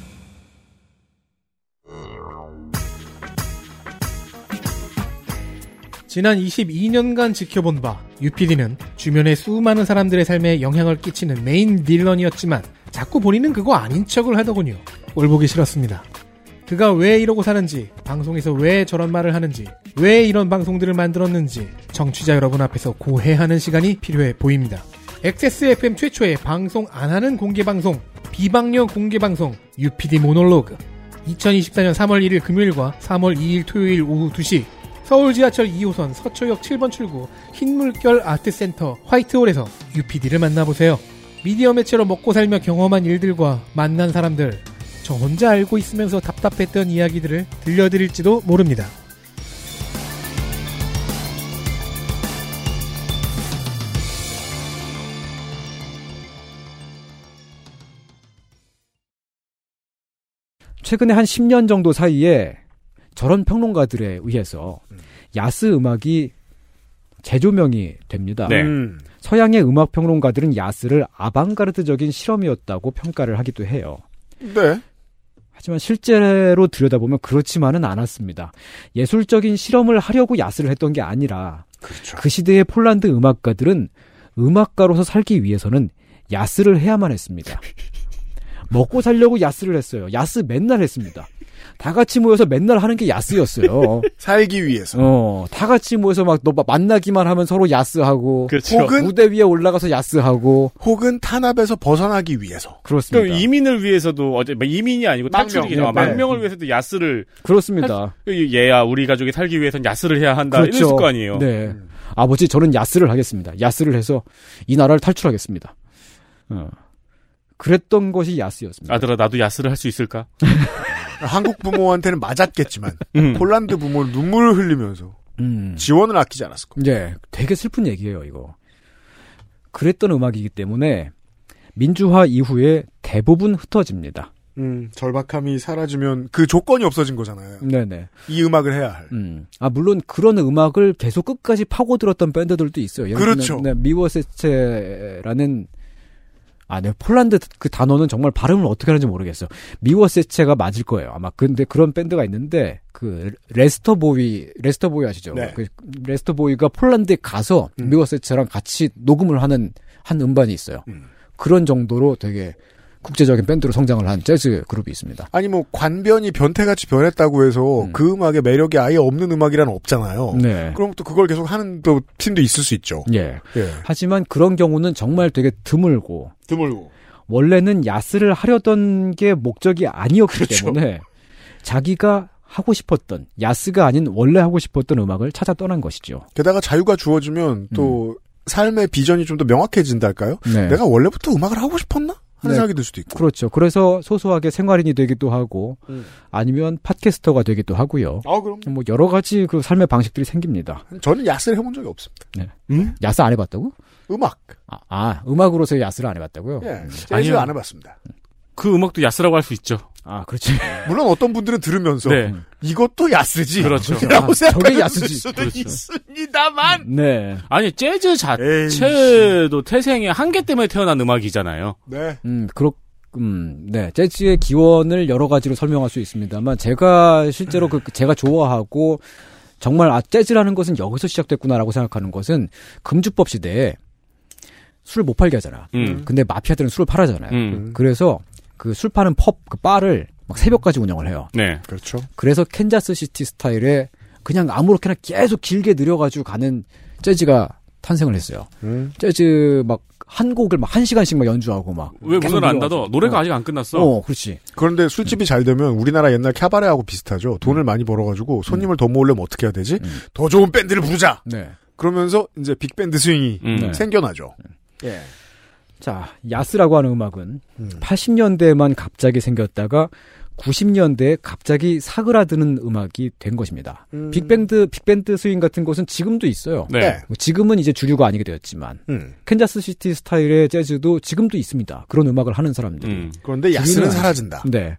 지난 22년간 지켜본 바 UPD는 주변의 수많은 사람들의 삶에 영향을 끼치는 메인 딜런이었지만 자꾸 본인은 그거 아닌 척을 하더군요. 꼴 보기 싫었습니다. 그가 왜 이러고 사는지, 방송에서 왜 저런 말을 하는지, 왜 이런 방송들을 만들었는지 청취자 여러분 앞에서 고해하는 시간이 필요해 보입니다. XSFM 최초의 방송 안 하는 공개 방송, 비방용 공개 방송 UPD 모놀로그 2024년 3월 1일 금요일과 3월 2일 토요일 오후 2시 서울 지하철 2호선 서초역 7번 출구 흰물결 아트센터 화이트홀에서 UPD를 만나보세요. 미디어 매체로 먹고 살며 경험한 일들과 만난 사람들, 저 혼자 알고 있으면서 답답했던 이야기들을 들려드릴지도 모릅니다. 최근에 한 10년 정도 사이에 저런 평론가들에 의해서 야스 음악이 재조명이 됩니다. 네. 음. 서양의 음악 평론가들은 야스를 아방가르드적인 실험이었다고 평가를 하기도 해요. 네. 하지만 실제로 들여다보면 그렇지만은 않았습니다. 예술적인 실험을 하려고 야스를 했던 게 아니라 그렇죠. 그 시대의 폴란드 음악가들은 음악가로서 살기 위해서는 야스를 해야만 했습니다. 먹고 살려고 야스를 했어요. 야스 맨날 했습니다. 다 같이 모여서 맨날 하는 게 야스였어요. 살기 위해서. 어, 다 같이 모여서 막 너 만나기만 하면 서로 야스하고 그렇죠. 혹은 무대 위에 올라가서 야스하고 혹은 탄압에서 벗어나기 위해서. 그렇습니다. 그럼 이민을 위해서도 어제 뭐 이민이 아니고 망명. 탈출이죠. 네, 망명을 위해서도 야스를 그렇습니다. 얘야 우리 가족이 살기 위해선 야스를 해야 한다 그렇죠. 이랬을 거 아니에요. 네. 아버지 저는 야스를 하겠습니다. 야스를 해서 이 나라를 탈출하겠습니다. 어. 그랬던 것이 야스였습니다. 아들아 나도 야스를 할 수 있을까? 한국 부모한테는 맞았겠지만 음. 폴란드 부모는 눈물을 흘리면서 음. 지원을 아끼지 않았을 겁니다. 예, 되게 슬픈 얘기예요, 이거. 그랬던 음악이기 때문에 민주화 이후에 대부분 흩어집니다. 음, 절박함이 사라지면 그 조건이 없어진 거잖아요. 네네. 이 음악을 해야 할. 음. 아, 물론 그런 음악을 계속 끝까지 파고들었던 밴드들도 있어요. 그렇죠. 네, 미워세체라는 아, 네, 폴란드 그 단어는 정말 발음을 어떻게 하는지 모르겠어요. 미워시치가 맞을 거예요. 아마 근데 그런 밴드가 있는데 그 레스터 보위 레스터 보위 아시죠? 네. 그 레스터 보위가 폴란드에 가서 음. 미워시치랑 같이 녹음을 하는 한 음반이 있어요. 음. 그런 정도로 되게 국제적인 밴드로 성장을 한 재즈 그룹이 있습니다. 아니 뭐 관변이 변태같이 변했다고 해서 음. 그 음악의 매력이 아예 없는 음악이란 없잖아요. 네. 그럼 또 그걸 계속 하는 또 팀도 있을 수 있죠. 예. 예. 하지만 그런 경우는 정말 되게 드물고 드물고. 원래는 야스를 하려던 게 목적이 아니었기 그렇죠. 때문에 자기가 하고 싶었던 야스가 아닌 원래 하고 싶었던 음악을 찾아 떠난 것이죠. 게다가 자유가 주어지면 또 삶의 비전이 좀 더 명확해진달까요? 음. 네. 내가 원래부터 음악을 하고 싶었나? 하는 네. 생각이 들 수도 있고. 그렇죠. 그래서 소소하게 생활인이 되기도 하고 음. 아니면 팟캐스터가 되기도 하고요. 아, 그럼. 뭐 여러 가지 그 삶의 방식들이 생깁니다. 저는 야스를 해본 적이 없습니다. 음? 야스 안 해봤다고? 음악. 아, 아, 음악으로서 야스를 안 해봤다고요? 예. 재즈 아니요. 안 해봤습니다. 그 음악도 야스라고 할 수 있죠. 아, 그렇지. 물론 어떤 분들은 들으면서 네. 이것도 야스지. 그렇죠. 라고 아, 생각할 저게 야스지. 수도 그렇죠. 있습니다만. 네. 아니 재즈 에이, 자체도 태생의 한계 때문에 태어난 음악이잖아요. 네. 음, 그렇, 음, 네. 재즈의 기원을 여러 가지로 설명할 수 있습니다만, 제가 실제로 그, 제가 좋아하고, 정말, 아, 재즈라는 것은 여기서 시작됐구나라고 생각하는 것은, 금주법 시대에 술을 못 팔게 하잖아. 음. 근데 마피아들은 술을 팔잖아요. 음. 그래서, 그 술 파는 펍, 그 바를 막 새벽까지 운영을 해요. 네. 그렇죠. 그래서 캔자스 시티 스타일의 그냥 아무렇게나 계속 길게 늘여가지고 가는 재즈가 탄생을 했어요. 음. 재즈 막 한 곡을 막 한 시간씩 막 연주하고 막. 왜 문을 안. 닫아? 노래가 어. 아직 안 끝났어. 어, 그렇지. 그런데 술집이 잘 되면 우리나라 옛날 캐바레하고 비슷하죠. 돈을 많이 벌어가지고 손님을 더 모으려면 어떻게 해야 되지? 음. 더 좋은 밴드를 부르자. 네. 그러면서 이제 빅밴드 스윙이 음. 네. 생겨나죠. 예. 자, 야스라고 하는 음악은 음. 80년대에만 갑자기 생겼다가 90년대에 갑자기 사그라드는 음악이 된 것입니다. 음. 빅밴드, 빅밴드 스윙 같은 곳은 지금도 있어요. 네. 네. 뭐 지금은 이제 주류가 아니게 되었지만, 음. 캔자스 시티 스타일의 재즈도 지금도 있습니다. 그런 음악을 하는 사람들이. 음. 그런데 야스는 사라진다. 네.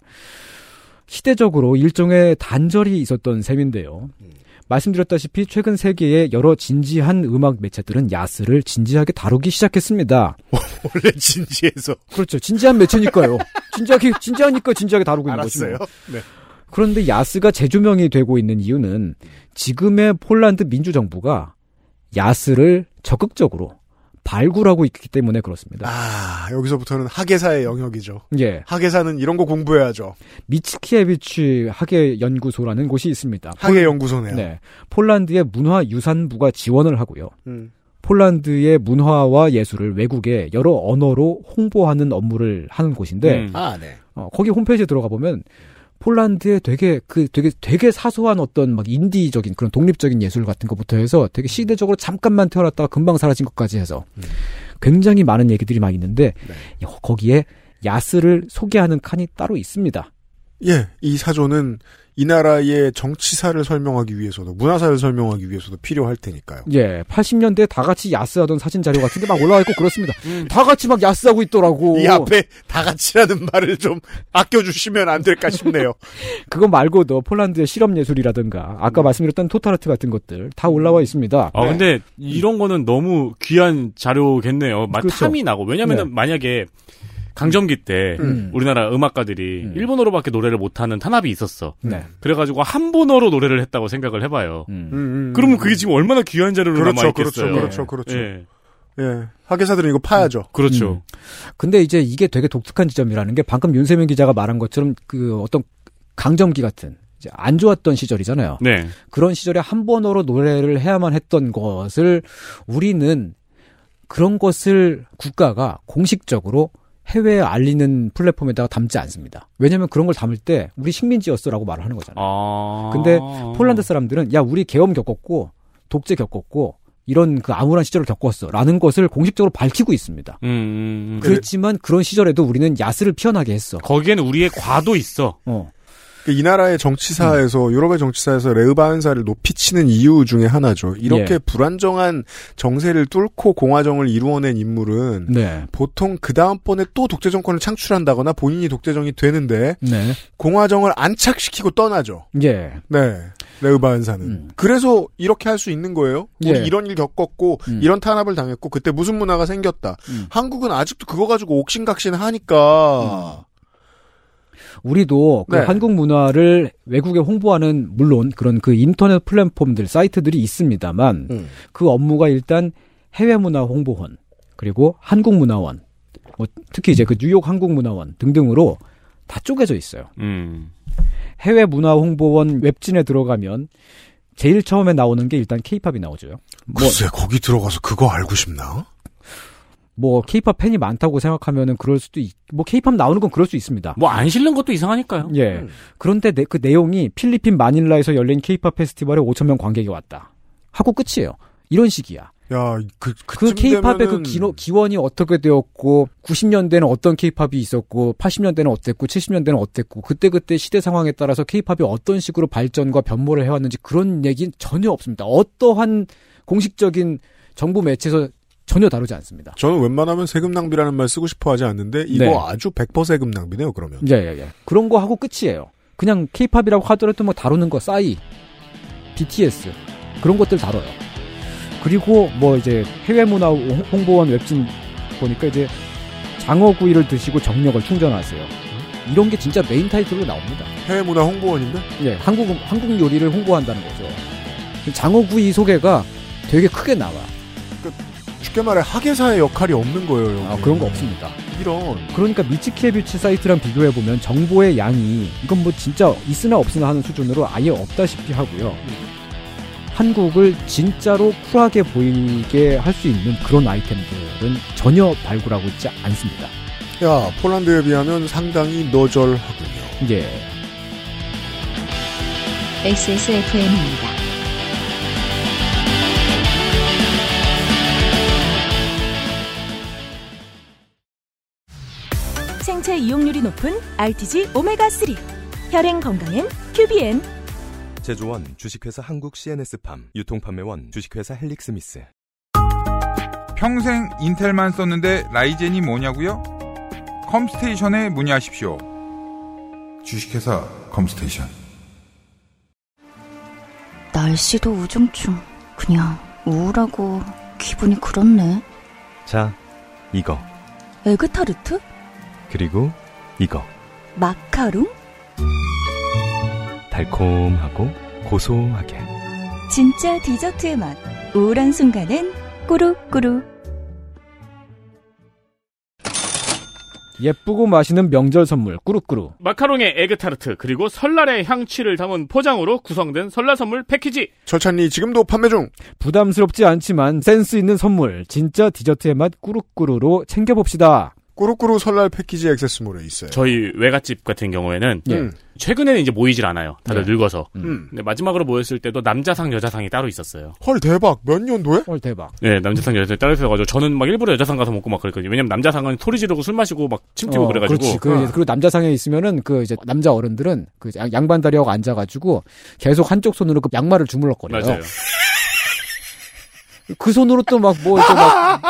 시대적으로 일종의 단절이 있었던 셈인데요. 말씀드렸다시피 최근 세계의 여러 진지한 음악 매체들은 야스를 진지하게 다루기 시작했습니다. 원래 진지해서 그렇죠. 진지한 매체니까요. 진지하게, 진지하니까 진지하게 다루고 있는 거죠. 알았어요. 네. 그런데 야스가 재조명이 되고 있는 이유는 지금의 폴란드 민주정부가 야스를 적극적으로 발굴하고 있기 때문에 그렇습니다. 아 여기서부터는 학예사의 영역이죠. 예. 학예사는 이런 거 공부해야죠. 미츠키에비치 학예연구소라는 곳이 있습니다. 학예연구소네요. 네. 폴란드의 문화유산부가 지원을 하고요. 음. 폴란드의 문화와 예술을 외국에 여러 언어로 홍보하는 업무를 하는 곳인데 음. 아 네. 어, 거기 홈페이지에 들어가 보면 폴란드의 되게 그 되게 되게 사소한 어떤 막 인디적인 그런 독립적인 예술 같은 것부터 해서 되게 시대적으로 잠깐만 태어났다가 금방 사라진 것까지 해서 굉장히 많은 얘기들이 막 있는데 네. 어, 거기에 야스를 소개하는 칸이 따로 있습니다. 예, 이 사조는 이 나라의 정치사를 설명하기 위해서도 문화사를 설명하기 위해서도 필요할 테니까요. 예, 80년대 다 같이 야스하던 사진 자료 같은 게막 올라와 있고 그렇습니다. 다 같이 막 야스하고 있더라고. 이 앞에 다 같이라는 말을 좀 아껴주시면 안 될까 싶네요. 그거 말고도 폴란드의 실험 예술이라든가 아까 말씀드렸던 토탈아트 같은 것들 다 올라와 있습니다. 아, 근데 이런 거는 너무 귀한 자료겠네요. 막 그렇죠. 탐이 나고. 왜냐면은 네. 만약에 강점기 때 음. 우리나라 음악가들이 일본어로밖에 노래를 못하는 탄압이 있었어. 네. 그래가지고 한본어로 노래를 했다고 생각을 해봐요. 음. 그러면 그게 지금 얼마나 귀한 자료로 그렇죠, 남아있겠어요. 그렇죠, 그렇죠, 그렇죠. 예. 예, 학예사들은 이거 파야죠. 그렇죠. 음. 근데 이제 이게 되게 독특한 지점이라는 게 방금 윤세민 기자가 말한 것처럼 그 어떤 강점기 같은 이제 안 좋았던 시절이잖아요. 네. 그런 시절에 한 번어로 노래를 해야만 했던 것을 우리는 그런 것을 국가가 공식적으로 해외에 알리는 플랫폼에다가 담지 않습니다. 왜냐하면 그런 걸 담을 때 우리 식민지였어라고 말을 하는 거잖아요. 아. 근데 폴란드 사람들은 야 우리 계엄 겪었고 독재 겪었고 이런 그 암울한 시절을 겪었어라는 것을 공식적으로 밝히고 있습니다. 음, 음, 음. 그렇지만 그런 시절에도 우리는 야스를 피어나게 했어. 거기에는 우리의 과도 있어. 어. 그이 나라의 정치사에서 유럽의 정치사에서 레흐바은사를 높이 치는 이유 중에 하나죠. 이렇게 예. 불안정한 정세를 뚫고 공화정을 이루어낸 인물은 네. 보통 그 다음번에 또 독재 정권을 창출한다거나 본인이 독재정이 되는데 네. 공화정을 안착시키고 떠나죠. 예. 네. 레흐바은사는. 그래서 이렇게 할 수 있는 거예요. 우리 음. 예. 이런 일 겪었고 음. 이런 탄압을 당했고 그때 무슨 문화가 생겼다. 음. 한국은 아직도 그거 가지고 옥신각신 하니까 우리도 그 네. 한국 문화를 외국에 홍보하는 물론 그런 그 인터넷 플랫폼들 사이트들이 있습니다만 음. 그 업무가 일단 해외 문화 홍보원 그리고 한국 문화원 뭐 특히 이제 그 뉴욕 한국 문화원 등등으로 다 쪼개져 있어요. 음. 해외 문화 홍보원 웹진에 들어가면 제일 처음에 나오는 게 일단 케이팝이 나오죠. 뭐, 글쎄 거기 들어가서 그거 알고 싶나? 뭐 케이팝 팬이 많다고 생각하면은 그럴 수도 있, 뭐 케이팝 나오는 건 그럴 수 있습니다. 뭐 안 실는 것도 이상하니까요. 예. 그런데 내- 그 내용이 필리핀 마닐라에서 열린 케이팝 페스티벌에 5천 명 관객이 왔다. 하고 끝이에요. 이런 식이야. 야, 그, 그 케이팝의 그 기노- 기원이 어떻게 되었고 90년대는 어떤 케이팝이 있었고 80년대는 어땠고 70년대는 어땠고 그때그때 시대 상황에 따라서 케이팝이 어떤 식으로 발전과 변모를 해왔는지 그런 얘기는 전혀 없습니다. 어떠한 공식적인 정부 매체에서 전혀 다루지 않습니다. 저는 웬만하면 세금 낭비라는 말 쓰고 싶어 하지 않는데 이거 네. 아주 100% 세금 낭비네요, 그러면. 예, 예, 예. 그런 거 하고 끝이에요. 그냥 케이팝이라고 하더라도 뭐 다루는 거 싸이, BTS 그런 것들 다뤄요. 그리고 뭐 이제 해외 문화 홍- 홍보원 웹진 보니까 이제 장어구이를 드시고 정력을 충전하세요. 이런 게 진짜 메인 타이틀로 나옵니다. 해외 문화 홍보원인데? 예, 한국 한국 요리를 홍보한다는 거죠. 장어구이 소개가 되게 크게 나와. 쉽게 말해 학예사의 역할이 없는 거예요. 여기. 아, 그런 거 없습니다. 이런. 그러니까 미츠키에비치 사이트랑 비교해 보면 정보의 양이 이건 뭐 진짜 있으나 없으나 하는 수준으로 아예 없다시피 하고요. 한국을 진짜로 쿨하게 보이게 할 수 있는 그런 아이템들은 전혀 발굴하고 있지 않습니다. 야, 폴란드에 비하면 상당히 너절하군요. 예. XSFM입니다. 생체 이용률이 높은 rTG 오메가3 혈행 건강엔 큐비엔 제조원 주식회사 한국 CNS팜 유통판매원 주식회사 헬릭스미스 평생 인텔만 썼는데 라이젠이 뭐냐고요? 컴스테이션에 문의하십시오. 주식회사 컴스테이션. 날씨도 우중충. 그냥 우울하고 기분이 그렇네. 자 이거 에그타르트? 그리고 이거 마카롱? 달콤하고 고소하게 진짜 디저트의 맛 우울한 순간엔 꾸룩꾸룩 예쁘고 맛있는 명절 선물 꾸루꾸루. 마카롱의 에그타르트 그리고 설날의 향취를 담은 포장으로 구성된 설날 선물 패키지 철찬리 지금도 판매 중. 부담스럽지 않지만 센스 있는 선물 진짜 디저트의 맛 꾸루꾸루로 챙겨봅시다. 꾸루꾸루 설날 패키지 액세스몰에 있어요. 저희 외갓집 같은 경우에는 예. 최근에는 이제 모이질 않아요. 다들 네. 늙어서. 음. 근데 마지막으로 모였을 때도 남자상 여자상이 따로 있었어요. 헐 대박 몇 년도에? 헐 대박. 네, 남자상 여자상 따로 있어가지고 저는 막 일부러 여자상 가서 먹고 막 그랬거든요. 왜냐면 남자상은 소리 지르고 술 마시고 막 침튀고 어, 그래가지고. 그렇지. 그, 그리고 남자상에 있으면은 그 이제 남자 어른들은 그 양- 양반 다리하고 앉아가지고 계속 한쪽 손으로 그 양말을 주물럭거려요. 맞아요. 그 손으로 또 막 뭐 이렇게 막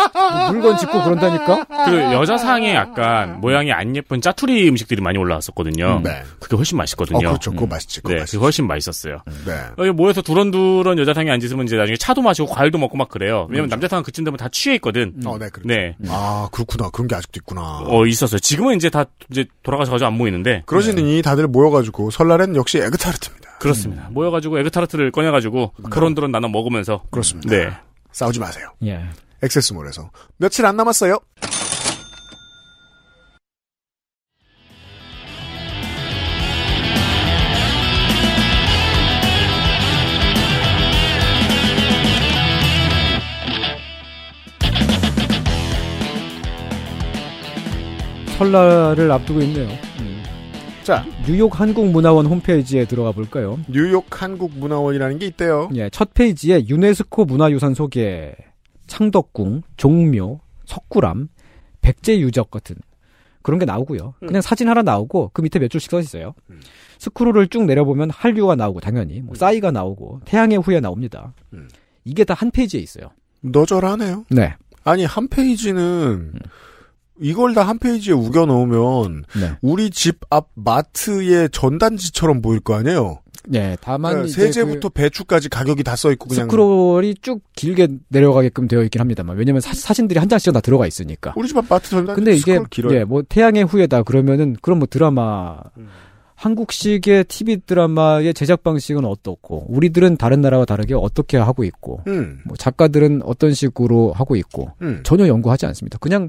물건 짚고 그런다니까? 그 여자 상에 약간 모양이 안 예쁜 짜투리 음식들이 많이 올라왔었거든요. 음, 네. 그게 훨씬 맛있거든요. 어, 그렇죠. 그거 맛있지. 그거 네, 맛있지. 그게 훨씬 맛있었어요. 네. 여기 모여서 두런두런 여자 상에 앉으면 이제 나중에 차도 마시고 과일도 먹고 막 그래요. 왜냐면 남자 상은 그쯤 되면 다 취해 있거든. 어, 네, 그렇죠. 네. 아, 그렇구나. 그런 게 아직도 있구나. 어, 있었어요. 지금은 이제 다 이제 돌아가셔가지고 안 모이는데. 그러시더니 다들 모여가지고 설날엔 역시 에그타르트입니다. 그렇습니다. 모여가지고 에그타르트를 꺼내가지고 그런드런 나눠 먹으면서. 그렇습니다. 네. 싸우지 마세요. 예. 액세스몰에서 며칠 안 남았어요. 설날을 앞두고 있네요. 음. 자, 뉴욕 한국문화원 홈페이지에 들어가 볼까요? 뉴욕 한국문화원이라는 게 있대요. 예, 첫 페이지에 유네스코 문화유산 소개, 창덕궁, 종묘, 석굴암, 백제유적 같은 그런 게 나오고요. 음. 그냥 사진 하나 나오고 그 밑에 몇 줄씩 써 있어요. 스크롤을 쭉 내려보면 한류가 나오고 당연히 뭐 싸이가 나오고 태양의 후예 나옵니다. 음. 이게 다 한 페이지에 있어요. 너절하네요. 네. 아니, 한 페이지는 이걸 다 한 페이지에 우겨 넣으면 네. 우리 집 앞 마트의 전단지처럼 보일 거 아니에요. 네, 다만 그러니까 이제 세제부터 배추까지 가격이 다 써 있고 그 그냥 스크롤이 쭉 길게 내려가게끔 되어 있긴 합니다만 왜냐면 사, 사진들이 한 장씩 다 들어가 있으니까. 우리 집 앞 마트 전단지 근데 이게 길어요. 예, 뭐 태양의 후예다 그러면은 그럼 뭐 드라마 음. 한국식의 TV 드라마의 제작 방식은 어떻고 우리들은 다른 나라와 다르게 어떻게 하고 있고 음. 뭐 작가들은 어떤 식으로 하고 있고 음. 전혀 연구하지 않습니다. 그냥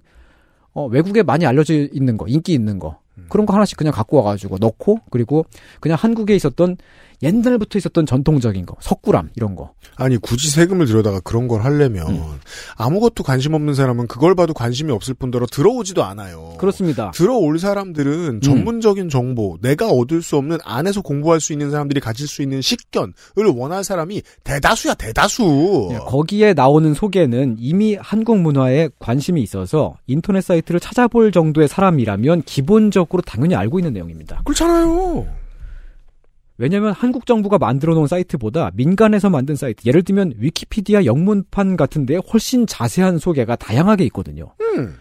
어, 외국에 많이 알려져 있는 거, 인기 있는 거 음. 그런 거 하나씩 그냥 갖고 와가지고 넣고 그리고 그냥 한국에 있었던 옛날부터 있었던 전통적인 거, 석굴암 이런 거. 아니 굳이 세금을 들여다가 그런 걸 하려면 음. 아무것도 관심 없는 사람은 그걸 봐도 관심이 없을 뿐더러 들어오지도 않아요. 그렇습니다. 들어올 음. 사람들은 전문적인 정보, 내가 얻을 수 없는 안에서 공부할 수 있는 사람들이 가질 수 있는 식견을 원할 사람이 대다수야 대다수. 예, 거기에 나오는 소개는 이미 한국 문화에 관심이 있어서 인터넷 사이트를 찾아볼 정도의 사람이라면 기본적으로 당연히 알고 있는 내용입니다. 그렇잖아요. 왜냐하면 한국 정부가 만들어 놓은 사이트보다 민간에서 만든 사이트, 예를 들면 위키피디아 영문판 같은데 훨씬 자세한 소개가 다양하게 있거든요. 음.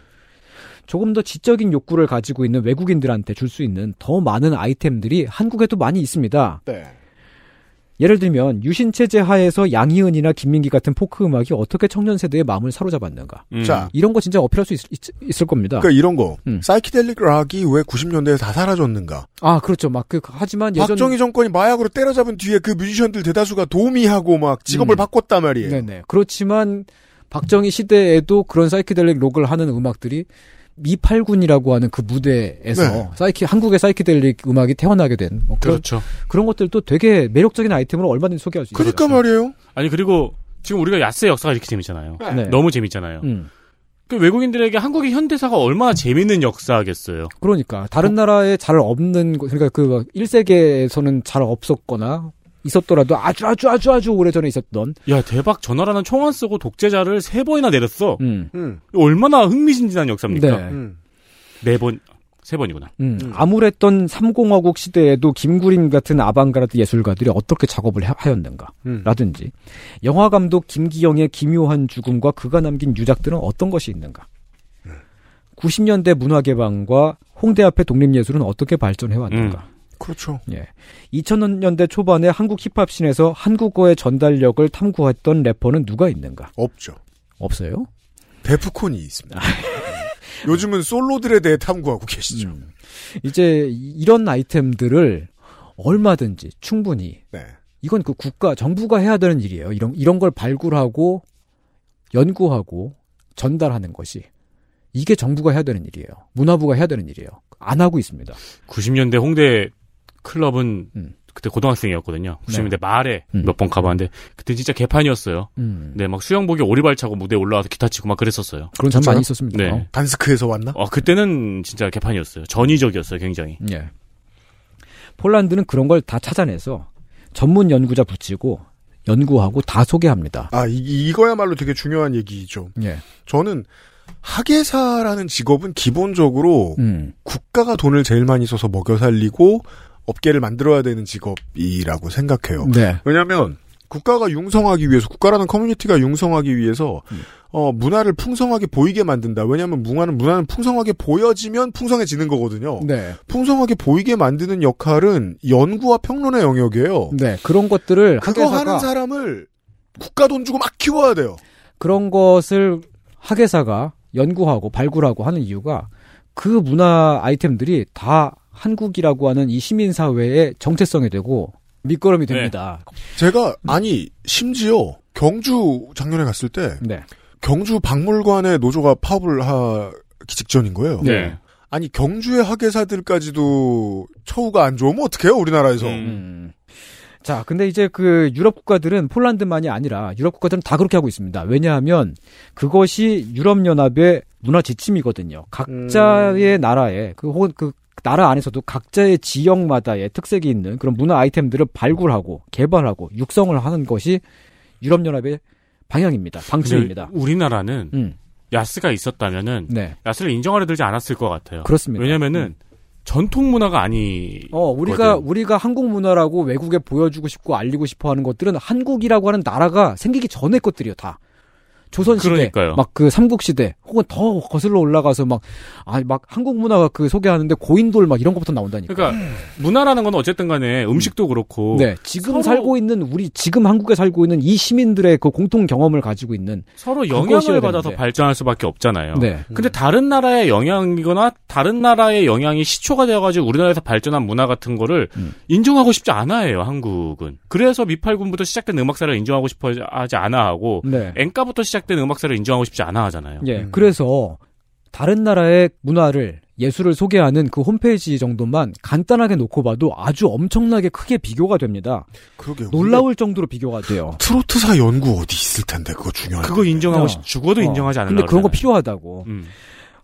조금 더 지적인 욕구를 가지고 있는 외국인들한테 줄 수 있는 더 많은 아이템들이 한국에도 많이 있습니다. 네. 예를 들면 유신체제 하에서 양희은이나 김민기 같은 포크 음악이 어떻게 청년 세대의 마음을 사로잡았는가. 음. 자, 이런 거 진짜 어필할 수 있, 을 겁니다. 그러니까 이런 거 음. 사이키델릭 락이 왜 90년대에 다 사라졌는가? 아 그렇죠. 막 그 하지만 예전 박정희 정권이 마약으로 때려잡은 뒤에 그 뮤지션들 대다수가 도미하고 막 직업을 음. 바꿨단 말이에요. 네네. 그렇지만 박정희 시대에도 그런 사이키델릭 록을 하는 음악들이 미팔군이라고 하는 그 무대에서 네. 사이키 한국의 사이키델릭 음악이 태어나게 된 뭐 그런 그렇죠. 그런 것들도 되게 매력적인 아이템으로 얼마든지 소개할 수 있어요. 그러니까 말이에요. 아니 그리고 지금 우리가 야스의 역사가 이렇게 재밌잖아요. 네. 너무 재밌잖아요. 음. 그 외국인들에게 한국의 현대사가 얼마나 재밌는 역사겠어요. 그러니까 다른 나라에 잘 없는 거- 그러니까 그 1세계에서는 잘 없었거나 있었더라도 아주 아주 아주 아주 오래전에 있었던 야 대박 전화라는 총안 쓰고 독재자를 세 번이나 내렸어. 음. 음. 얼마나 흥미진진한 역사입니까? 네. 음. 네 번, 세 번이구나. 음, 암울했던 삼공화국 시대에도 김구림 같은 아방가르드 예술가들이 어떻게 작업을 하- 하였는가 음. 라든지 영화 감독 김기영의 기묘한 죽음과 그가 남긴 유작들은 어떤 것이 있는가 90년대 문화개방과 홍대 앞의 독립예술은 어떻게 발전해 왔는가 그렇죠. 예. 2000년대 초반에 한국 힙합 씬에서 한국어의 전달력을 탐구했던 래퍼는 누가 있는가 없죠. 없어요 데프콘이 있습니다. 요즘은 솔로들에 대해 탐구하고 계시죠. 음. 이제 이런 아이템들을 얼마든지 충분히 네. 이건 그 국가 정부가 해야 되는 일이에요. 이런 이런 걸 발굴하고 연구하고 전달하는 것이 이게 정부가 해야 되는 일이에요. 문화부가 해야 되는 일이에요. 안 하고 있습니다. 90년대 홍대 클럽은 음. 그때 고등학생이었거든요. 90년대 네. 말에 음. 몇번 가봤는데 그때 진짜 개판이었어요. 음. 네, 막 수영복에 오리발 차고 무대에 올라와서 기타 치고 막 그랬었어요. 그런 참? 많이 있었습니다. 네. 단스크에서 왔나? 어, 그때는 진짜 개판이었어요. 전위적이었어요, 굉장히. 예. 폴란드는 그런 걸 다 찾아내서 전문 연구자 붙이고 연구하고 다 소개합니다. 아, 이, 이거야말로 되게 중요한 얘기죠. 예. 저는 학예사라는 직업은 기본적으로 음. 국가가 돈을 제일 많이 써서 먹여 살리고 업계를 만들어야 되는 직업이라고 생각해요. 네. 왜냐하면 국가가 융성하기 위해서 국가라는 커뮤니티가 융성하기 위해서 어, 문화를 풍성하게 보이게 만든다. 왜냐하면 문화는 문화는 풍성하게 보여지면 풍성해지는 거거든요. 네. 풍성하게 보이게 만드는 역할은 연구와 평론의 영역이에요. 네. 그런 것들을 그거 하는 사람을 국가 돈 주고 막 키워야 돼요. 그런 것을 학예사가 연구하고 발굴하고 하는 이유가 그 문화 아이템들이 다 한국이라고 하는 이 시민사회의 정체성이 되고 밑거름이 됩니다. 제가 아니 심지어 경주 작년에 갔을 때 네. 경주 박물관의 노조가 파업을 하기 직전인 거예요. 네. 아니 경주의 학예사들까지도 처우가 안 좋으면 어떡해요 우리나라에서. 음. 자, 근데 이제 그 유럽 국가들은 폴란드만이 아니라 유럽 국가들은 다 그렇게 하고 있습니다. 왜냐하면 그것이 유럽 연합의 문화 지침이거든요. 각자의 나라에 그 혹은 그 나라 안에서도 각자의 지역마다의 특색이 있는 그런 문화 아이템들을 발굴하고 개발하고 육성을 하는 것이 유럽연합의 방향입니다. 방침입니다. 우리나라는 음. 야스가 있었다면은 네. 야스를 인정하려 들지 않았을 것 같아요. 그렇습니다. 왜냐면은 전통 문화가 아니. 어, 우리가 우리가 한국 문화라고 외국에 보여주고 싶고 알리고 싶어 하는 것들은 한국이라고 하는 나라가 생기기 전의 것들이요, 다. 조선 시대, 그러니까요. 막그 삼국 시대, 혹은 더 거슬러 올라가서 막 아, 막 한국 문화가 그 소개하는데 고인돌 막 이런 것부터 나온다니까. 그러니까 문화라는 건 어쨌든 간에 음식도 그렇고 네, 지금 서로- 살고 있는 우리 지금 한국에 살고 있는 이 시민들의 그 공통 경험을 가지고 있는 서로 영향을 받아서. 발전할 수밖에 없잖아요. 네. 근데 다른 나라의 영향이거나 다른 나라의 영향이 시초가 되어 가지고 우리나라에서 발전한 문화 같은 거를 음. 인정하고 싶지 않아 해요, 한국은. 그래서 미팔군부터 시작된 음악사를 인정하고 싶어 하지 않아 하고, 네. 엔카부터 시작 된 음악사를 인정하고 싶지 않아 하잖아요. 예, 그래서 다른 나라의 문화를 예술을 소개하는 그 홈페이지 정도만 간단하게 놓고 봐도 아주 엄청나게 크게 비교가 됩니다. 그러게요. 놀라울 정도로 비교가 돼요. 트로트사 연구 어디 있을 텐데 그거 중요한. 그거 인정하고 어. 싶, 죽어도 어. 인정하지 않으려고. 근데 그런 거. 필요하다고. 음.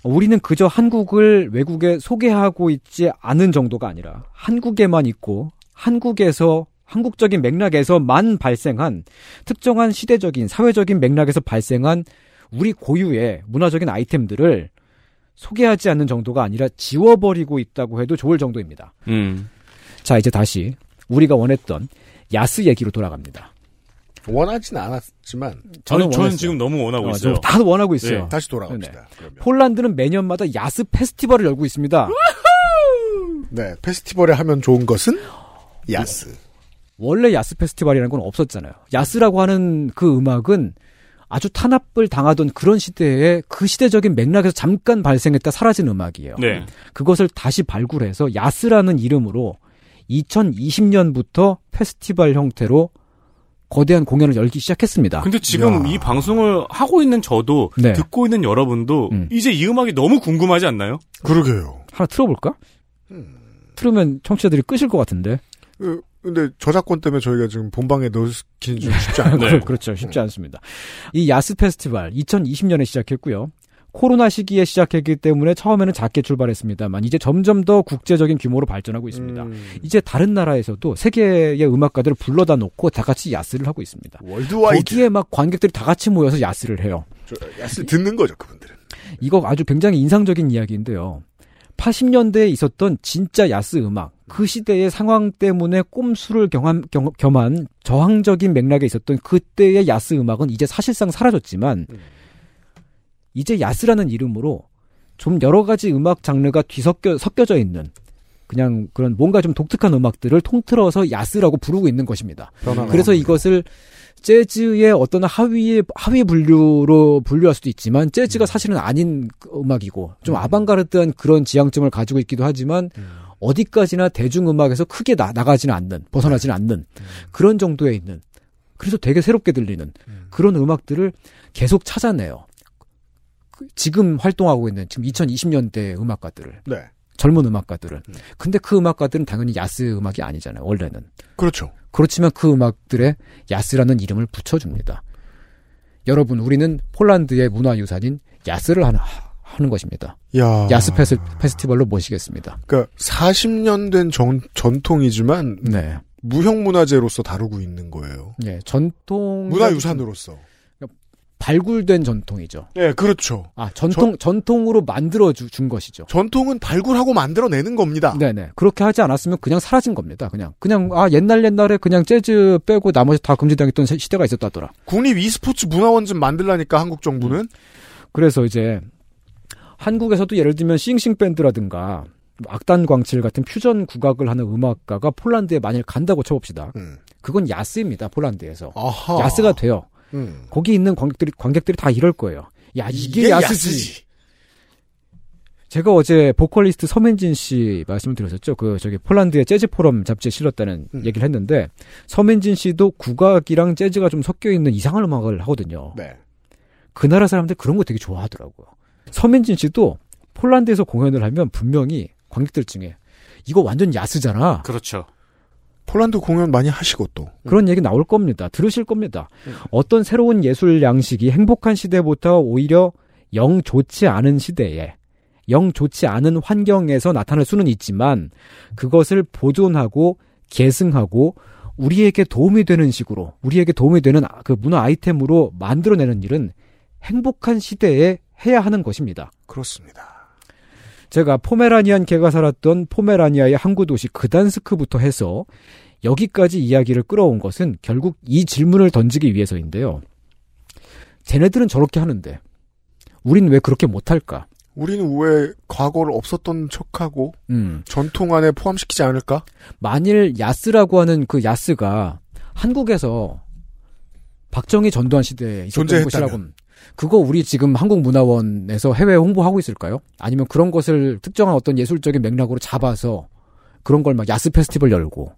우리는 그저 한국을 외국에 소개하고 있지 않은 정도가 아니라 한국에만 있고 한국에서 한국적인 맥락에서만 발생한 특정한 시대적인 사회적인 맥락에서 발생한 우리 고유의 문화적인 아이템들을 소개하지 않는 정도가 아니라 지워버리고 있다고 해도 좋을 정도입니다. 음. 자, 이제 다시 우리가 원했던 야스 얘기로 돌아갑니다. 원하진 않았지만 저는 아니, 저는. 지금 너무 원하고 어, 있어요. 저 다들 원하고 있어요. 네. 다시 돌아갑시다. 네. 그러면. 폴란드는 매년마다 야스 페스티벌을 열고 있습니다. 네, 페스티벌에 하면 좋은 것은 야스. 원래 야스 페스티벌이라는 건 없었잖아요. 야스라고 하는 그 음악은 아주 탄압을 당하던 그런 시대에 그 시대적인 맥락에서 잠깐 발생했다 사라진 음악이에요. 네. 그것을 다시 발굴해서 야스라는 이름으로 2020년부터 페스티벌 형태로 거대한 공연을 열기 시작했습니다. 근데 지금 이 방송을 하고 있는 저도 네. 듣고 있는 여러분도 음. 이제 이 음악이 너무 궁금하지 않나요? 그러게요. 하나 틀어볼까? 틀으면 청취자들이 끄실 것 같은데. 그, 근데 저작권 때문에 저희가 지금 본방에 넣기는 좀 쉽지 않아요. 그- 그렇죠. 쉽지 않습니다. 이 야스 페스티벌 2020년에 시작했고요. 코로나 시기에 시작했기 때문에 처음에는 작게 출발했습니다만 이제 점점 더 국제적인 규모로 발전하고 있습니다. 음. 이제 다른 나라에서도 세계의 음악가들을 불러다 놓고 다 같이 야스를 하고 있습니다. Worldwide. 거기에 막 관객들이 다 같이 모여서 야스를 해요. 저, 야스 듣는 거죠, 그분들은. 이거 아주 굉장히 인상적인 이야기인데요. 80년대에 있었던 진짜 야스 음악, 그 시대의 상황 때문에 꼼수를 경험, 경, 겸한 저항적인 맥락에 있었던 그때의 야스 음악은 이제 사실상 사라졌지만, 이제 야스라는 이름으로 좀 여러 가지 음악 장르가 뒤섞여, 섞여져 있는, 그냥 그런 뭔가 좀 독특한 음악들을 통틀어서 야스라고 부르고 있는 것입니다. 그래서. 이것을 재즈의 어떤 하위 하위 분류로 분류할 수도 있지만 재즈가 사실은 아닌 그 음악이고 좀 아방가르드한 그런 지향점을 가지고 있기도 하지만 어디까지나 대중음악에서 크게 나, 나가지는 않는 벗어나지는 않는 그런 정도에 있는 그래서 되게 새롭게 들리는 그런 음악들을 계속 찾아내요. 그 지금 활동하고 있는 지금 2020년대 음악가들을 네. 젊은 음악가들은. 근데 그 음악가들은 당연히 야스 음악이 아니잖아요. 원래는. 그렇죠. 그렇지만 그 음악들에 야스라는 이름을 붙여줍니다. 여러분, 우리는 폴란드의 문화유산인 야스를 하나, 하는 것입니다. 야. 야스 페스, 페스티벌로 모시겠습니다. 그러니까 40년 된 전, 전통이지만 네. 무형문화재로서 다루고 있는 거예요. 예, 전통 문화유산으로서. 발굴된 전통이죠. 예, 그렇죠. 아, 전통 전통으로 만들어 주, 준 것이죠. 전통은 발굴하고 만들어내는 겁니다. 네 네. 그렇게 하지 않았으면 그냥 사라진 겁니다. 그냥 그냥 아 옛날 옛날에 그냥 재즈 빼고 나머지 다 금지당했던 시- 시대가 있었다더라. 국립 e스포츠 문화원 좀 만들라니까 한국 정부는 그래서 이제 한국에서도 예를 들면 싱싱 밴드라든가 악단 광칠 같은 퓨전 국악을 하는 음악가가 폴란드에 만일 간다고 쳐봅시다. 그건 야스입니다. 폴란드에서 아하. 야스가 돼요. 음. 거기 있는 관객들이 관객들이 다 이럴 거예요. 야 이게, 이게 야스지. 야스지. 제가 어제 보컬리스트 서민진 씨 말씀을 드렸었죠. 그 저기 폴란드의 재즈 포럼 잡지에 실렸다는 음. 얘기를 했는데 서민진 씨도 국악이랑 재즈가 좀 섞여 있는 이상한 음악을 하거든요. 네. 그 나라 사람들 그런 거 되게 좋아하더라고요. 서민진 씨도 폴란드에서 공연을 하면 분명히 관객들 중에 이거 완전 야스잖아. 그렇죠. 폴란드 공연 많이 하시고 또. 그런 얘기 나올 겁니다. 들으실 겁니다. 어떤 새로운 예술 양식이 행복한 시대부터 오히려 영 좋지 않은 시대에 영 좋지 않은 환경에서 나타날 수는 있지만 그것을 보존하고 계승하고 우리에게 도움이 되는 식으로 우리에게 도움이 되는 그 문화 아이템으로 만들어내는 일은 행복한 시대에 해야 하는 것입니다. 그렇습니다. 제가 포메라니안 개가 살았던 포메라니아의 항구 도시 그단스크부터 해서 여기까지 이야기를 끌어온 것은 결국 이 질문을 던지기 위해서인데요. 쟤네들은 저렇게 하는데 우린 왜 그렇게 못할까? 우리는 왜 과거를 없었던 척하고 음. 전통 안에 포함시키지 않을까? 만일 야스라고 하는 그 야스가 한국에서 박정희 전두환 시대에 있었던 존재했다면. 곳이라고 그거 우리 지금 한국문화원에서 해외 홍보하고 있을까요? 아니면 그런 것을 특정한 어떤 예술적인 맥락으로 잡아서 그런 걸 막 야스 페스티벌 열고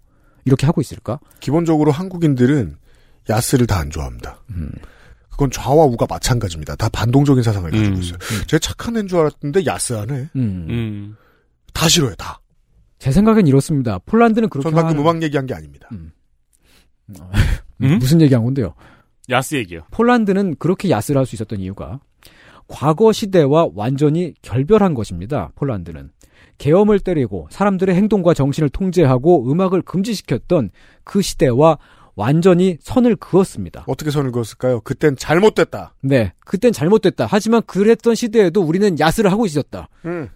이렇게 하고 있을까? 기본적으로 한국인들은 야스를 다 안 좋아합니다. 음. 그건 좌와 우가 마찬가지입니다. 다 반동적인 사상을 가지고 있어요. 제가 착한 애인 줄 알았는데 야스하네. 음. 다 싫어요, 다. 제 생각엔 이렇습니다. 폴란드는 그렇게 전 방금 하는- 음악 얘기한 게 아닙니다. 무슨 얘기한 건데요? 야스 얘기요. 폴란드는 그렇게 야스를 할 수 있었던 이유가 과거 시대와 완전히 결별한 것입니다. 폴란드는 계엄을 때리고 사람들의 행동과 정신을 통제하고 음악을 금지시켰던 그 시대와 완전히 선을 그었습니다. 어떻게 선을 그었을까요? 그땐 잘못됐다. 네, 그땐 잘못됐다. 하지만 그랬던 시대에도 우리는 야스를 하고 있었다. 음.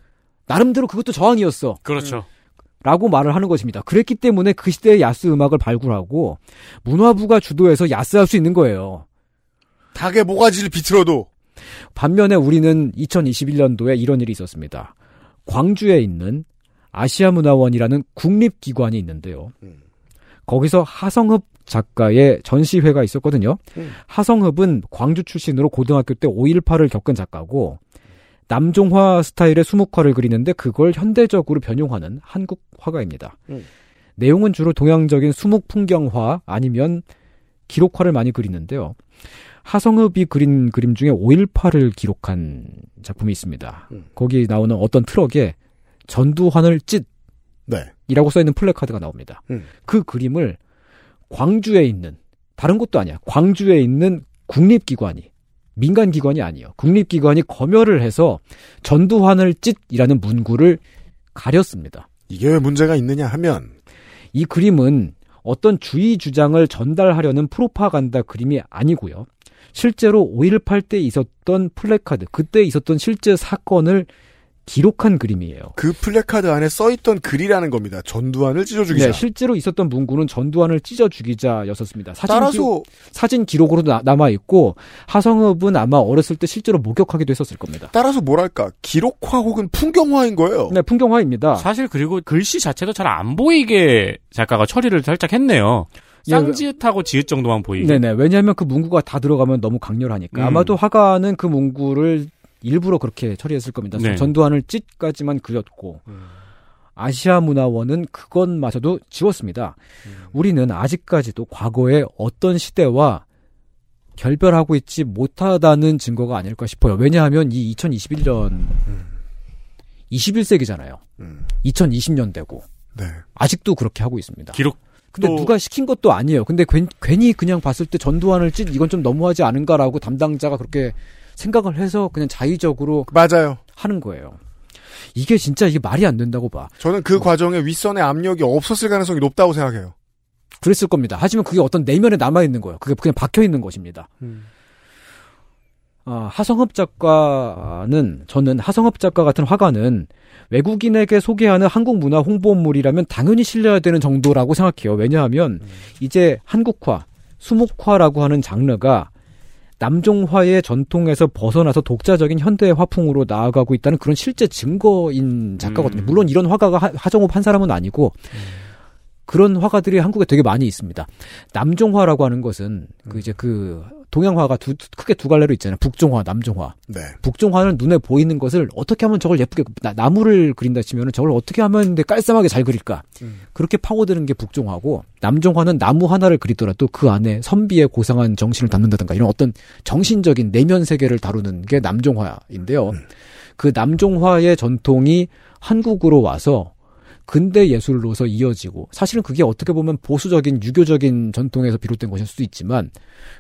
나름대로 그것도 저항이었어. 그렇죠. 라고 말을 하는 것입니다. 그랬기 때문에 그 시대의 야스 음악을 발굴하고 문화부가 주도해서 야스할 수 있는 거예요. 닭의 모가지를 비틀어도 반면에 우리는 2021년도에 이런 일이 있었습니다. 광주에 있는 아시아문화원이라는 국립기관이 있는데요. 거기서 하성흡 작가의 전시회가 있었거든요. 음. 하성흡은 광주 출신으로 고등학교 때 5.18을 겪은 작가고 남종화 스타일의 수묵화를 그리는데 그걸 현대적으로 변용하는 한국 화가입니다. 음. 내용은 주로 동양적인 수묵 풍경화 아니면 기록화를 많이 그리는데요. 하성읍이 그린 그림 중에 5.18을 기록한 작품이 있습니다. 음. 거기 나오는 어떤 트럭에 전두환을 찢 네. 이라고 써있는 플래카드가 나옵니다. 음. 그 그림을 광주에 있는 다른 곳도 아니야. 광주에 있는 국립기관이 민간 기관이 아니에요. 국립 기관이 검열을 해서 전두환을 찢이라는 문구를 가렸습니다. 이게 왜 문제가 있느냐 하면 이 그림은 어떤 주의 주장을 전달하려는 프로파간다 그림이 아니고요. 실제로 5.18 때 있었던 플래카드, 그때 있었던 실제 사건을 기록한 그림이에요. 그 플래카드 안에 써있던 글이라는 겁니다. 전두환을 찢어 죽이자. 네, 실제로 있었던 문구는 전두환을 찢어 죽이자였었습니다. 사진 따라서 사진 기록으로도 남아 있고 하성읍은 아마 어렸을 때 실제로 목격하기도 했었을 겁니다. 따라서 뭐랄까 기록화 혹은 풍경화인 거예요. 네, 풍경화입니다. 사실 그리고 글씨 자체도 잘 안 보이게 작가가 처리를 살짝 했네요. 예, 쌍지읒하고 지읒 정도만 보이게. 네네. 왜냐하면 그 문구가 다 들어가면 너무 강렬하니까. 음. 아마도 화가는 그 문구를 일부러 그렇게 처리했을 겁니다. 네. 전두환을 찢까지만 그렸고 아시아 문화원은 그것마저도 지웠습니다. 우리는 아직까지도 과거의 어떤 시대와 결별하고 있지 못하다는 증거가 아닐까 싶어요. 왜냐하면 이 2021년 21세기잖아요. 2020년대고 네. 아직도 그렇게 하고 있습니다. 기록 근데 또- 누가 시킨 것도 아니에요. 근데 괜, 괜히 그냥 봤을 때 전두환을 찢 이건 좀 너무하지 않은가라고 담당자가 그렇게 생각을 해서 그냥 자의적으로 맞아요. 하는 거예요. 이게 진짜 이게 말이 안 된다고 봐. 저는 그 과정에 윗선의 압력이 없었을 가능성이 높다고 생각해요. 그랬을 겁니다. 하지만 그게 어떤 내면에 남아 있는 거예요. 그게 그냥 박혀 있는 것입니다. 아, 하성업 작가는 저는 하성업 작가 같은 화가는 외국인에게 소개하는 한국 문화 홍보물이라면 당연히 실려야 되는 정도라고 생각해요. 왜냐하면 이제 한국화, 수목화라고 하는 장르가 남종화의 전통에서 벗어나서 독자적인 현대 화풍으로 나아가고 있다는 그런 실제 증거인 작가거든요. 음. 물론 이런 화가가 하- 하정욱 한 사람은 아니고 그런 화가들이 한국에 되게 많이 있습니다. 남종화라고 하는 것은 그 이제 그 동양화가 두, 크게 두 갈래로 있잖아요. 북종화, 남종화. 네. 북종화는 눈에 보이는 것을 어떻게 하면 저걸 예쁘게 나, 나무를 그린다 치면은 저걸 어떻게 하면 근데 깔쌈하게 잘 그릴까? 그렇게 파고드는 게 북종화고 남종화는 나무 하나를 그리더라도 그 안에 선비의 고상한 정신을 담는다든가 이런 어떤 정신적인 내면 세계를 다루는 게 남종화인데요. 그 남종화의 전통이 한국으로 와서 근대 예술로서 이어지고 사실은 그게 어떻게 보면 보수적인 유교적인 전통에서 비롯된 것일 수도 있지만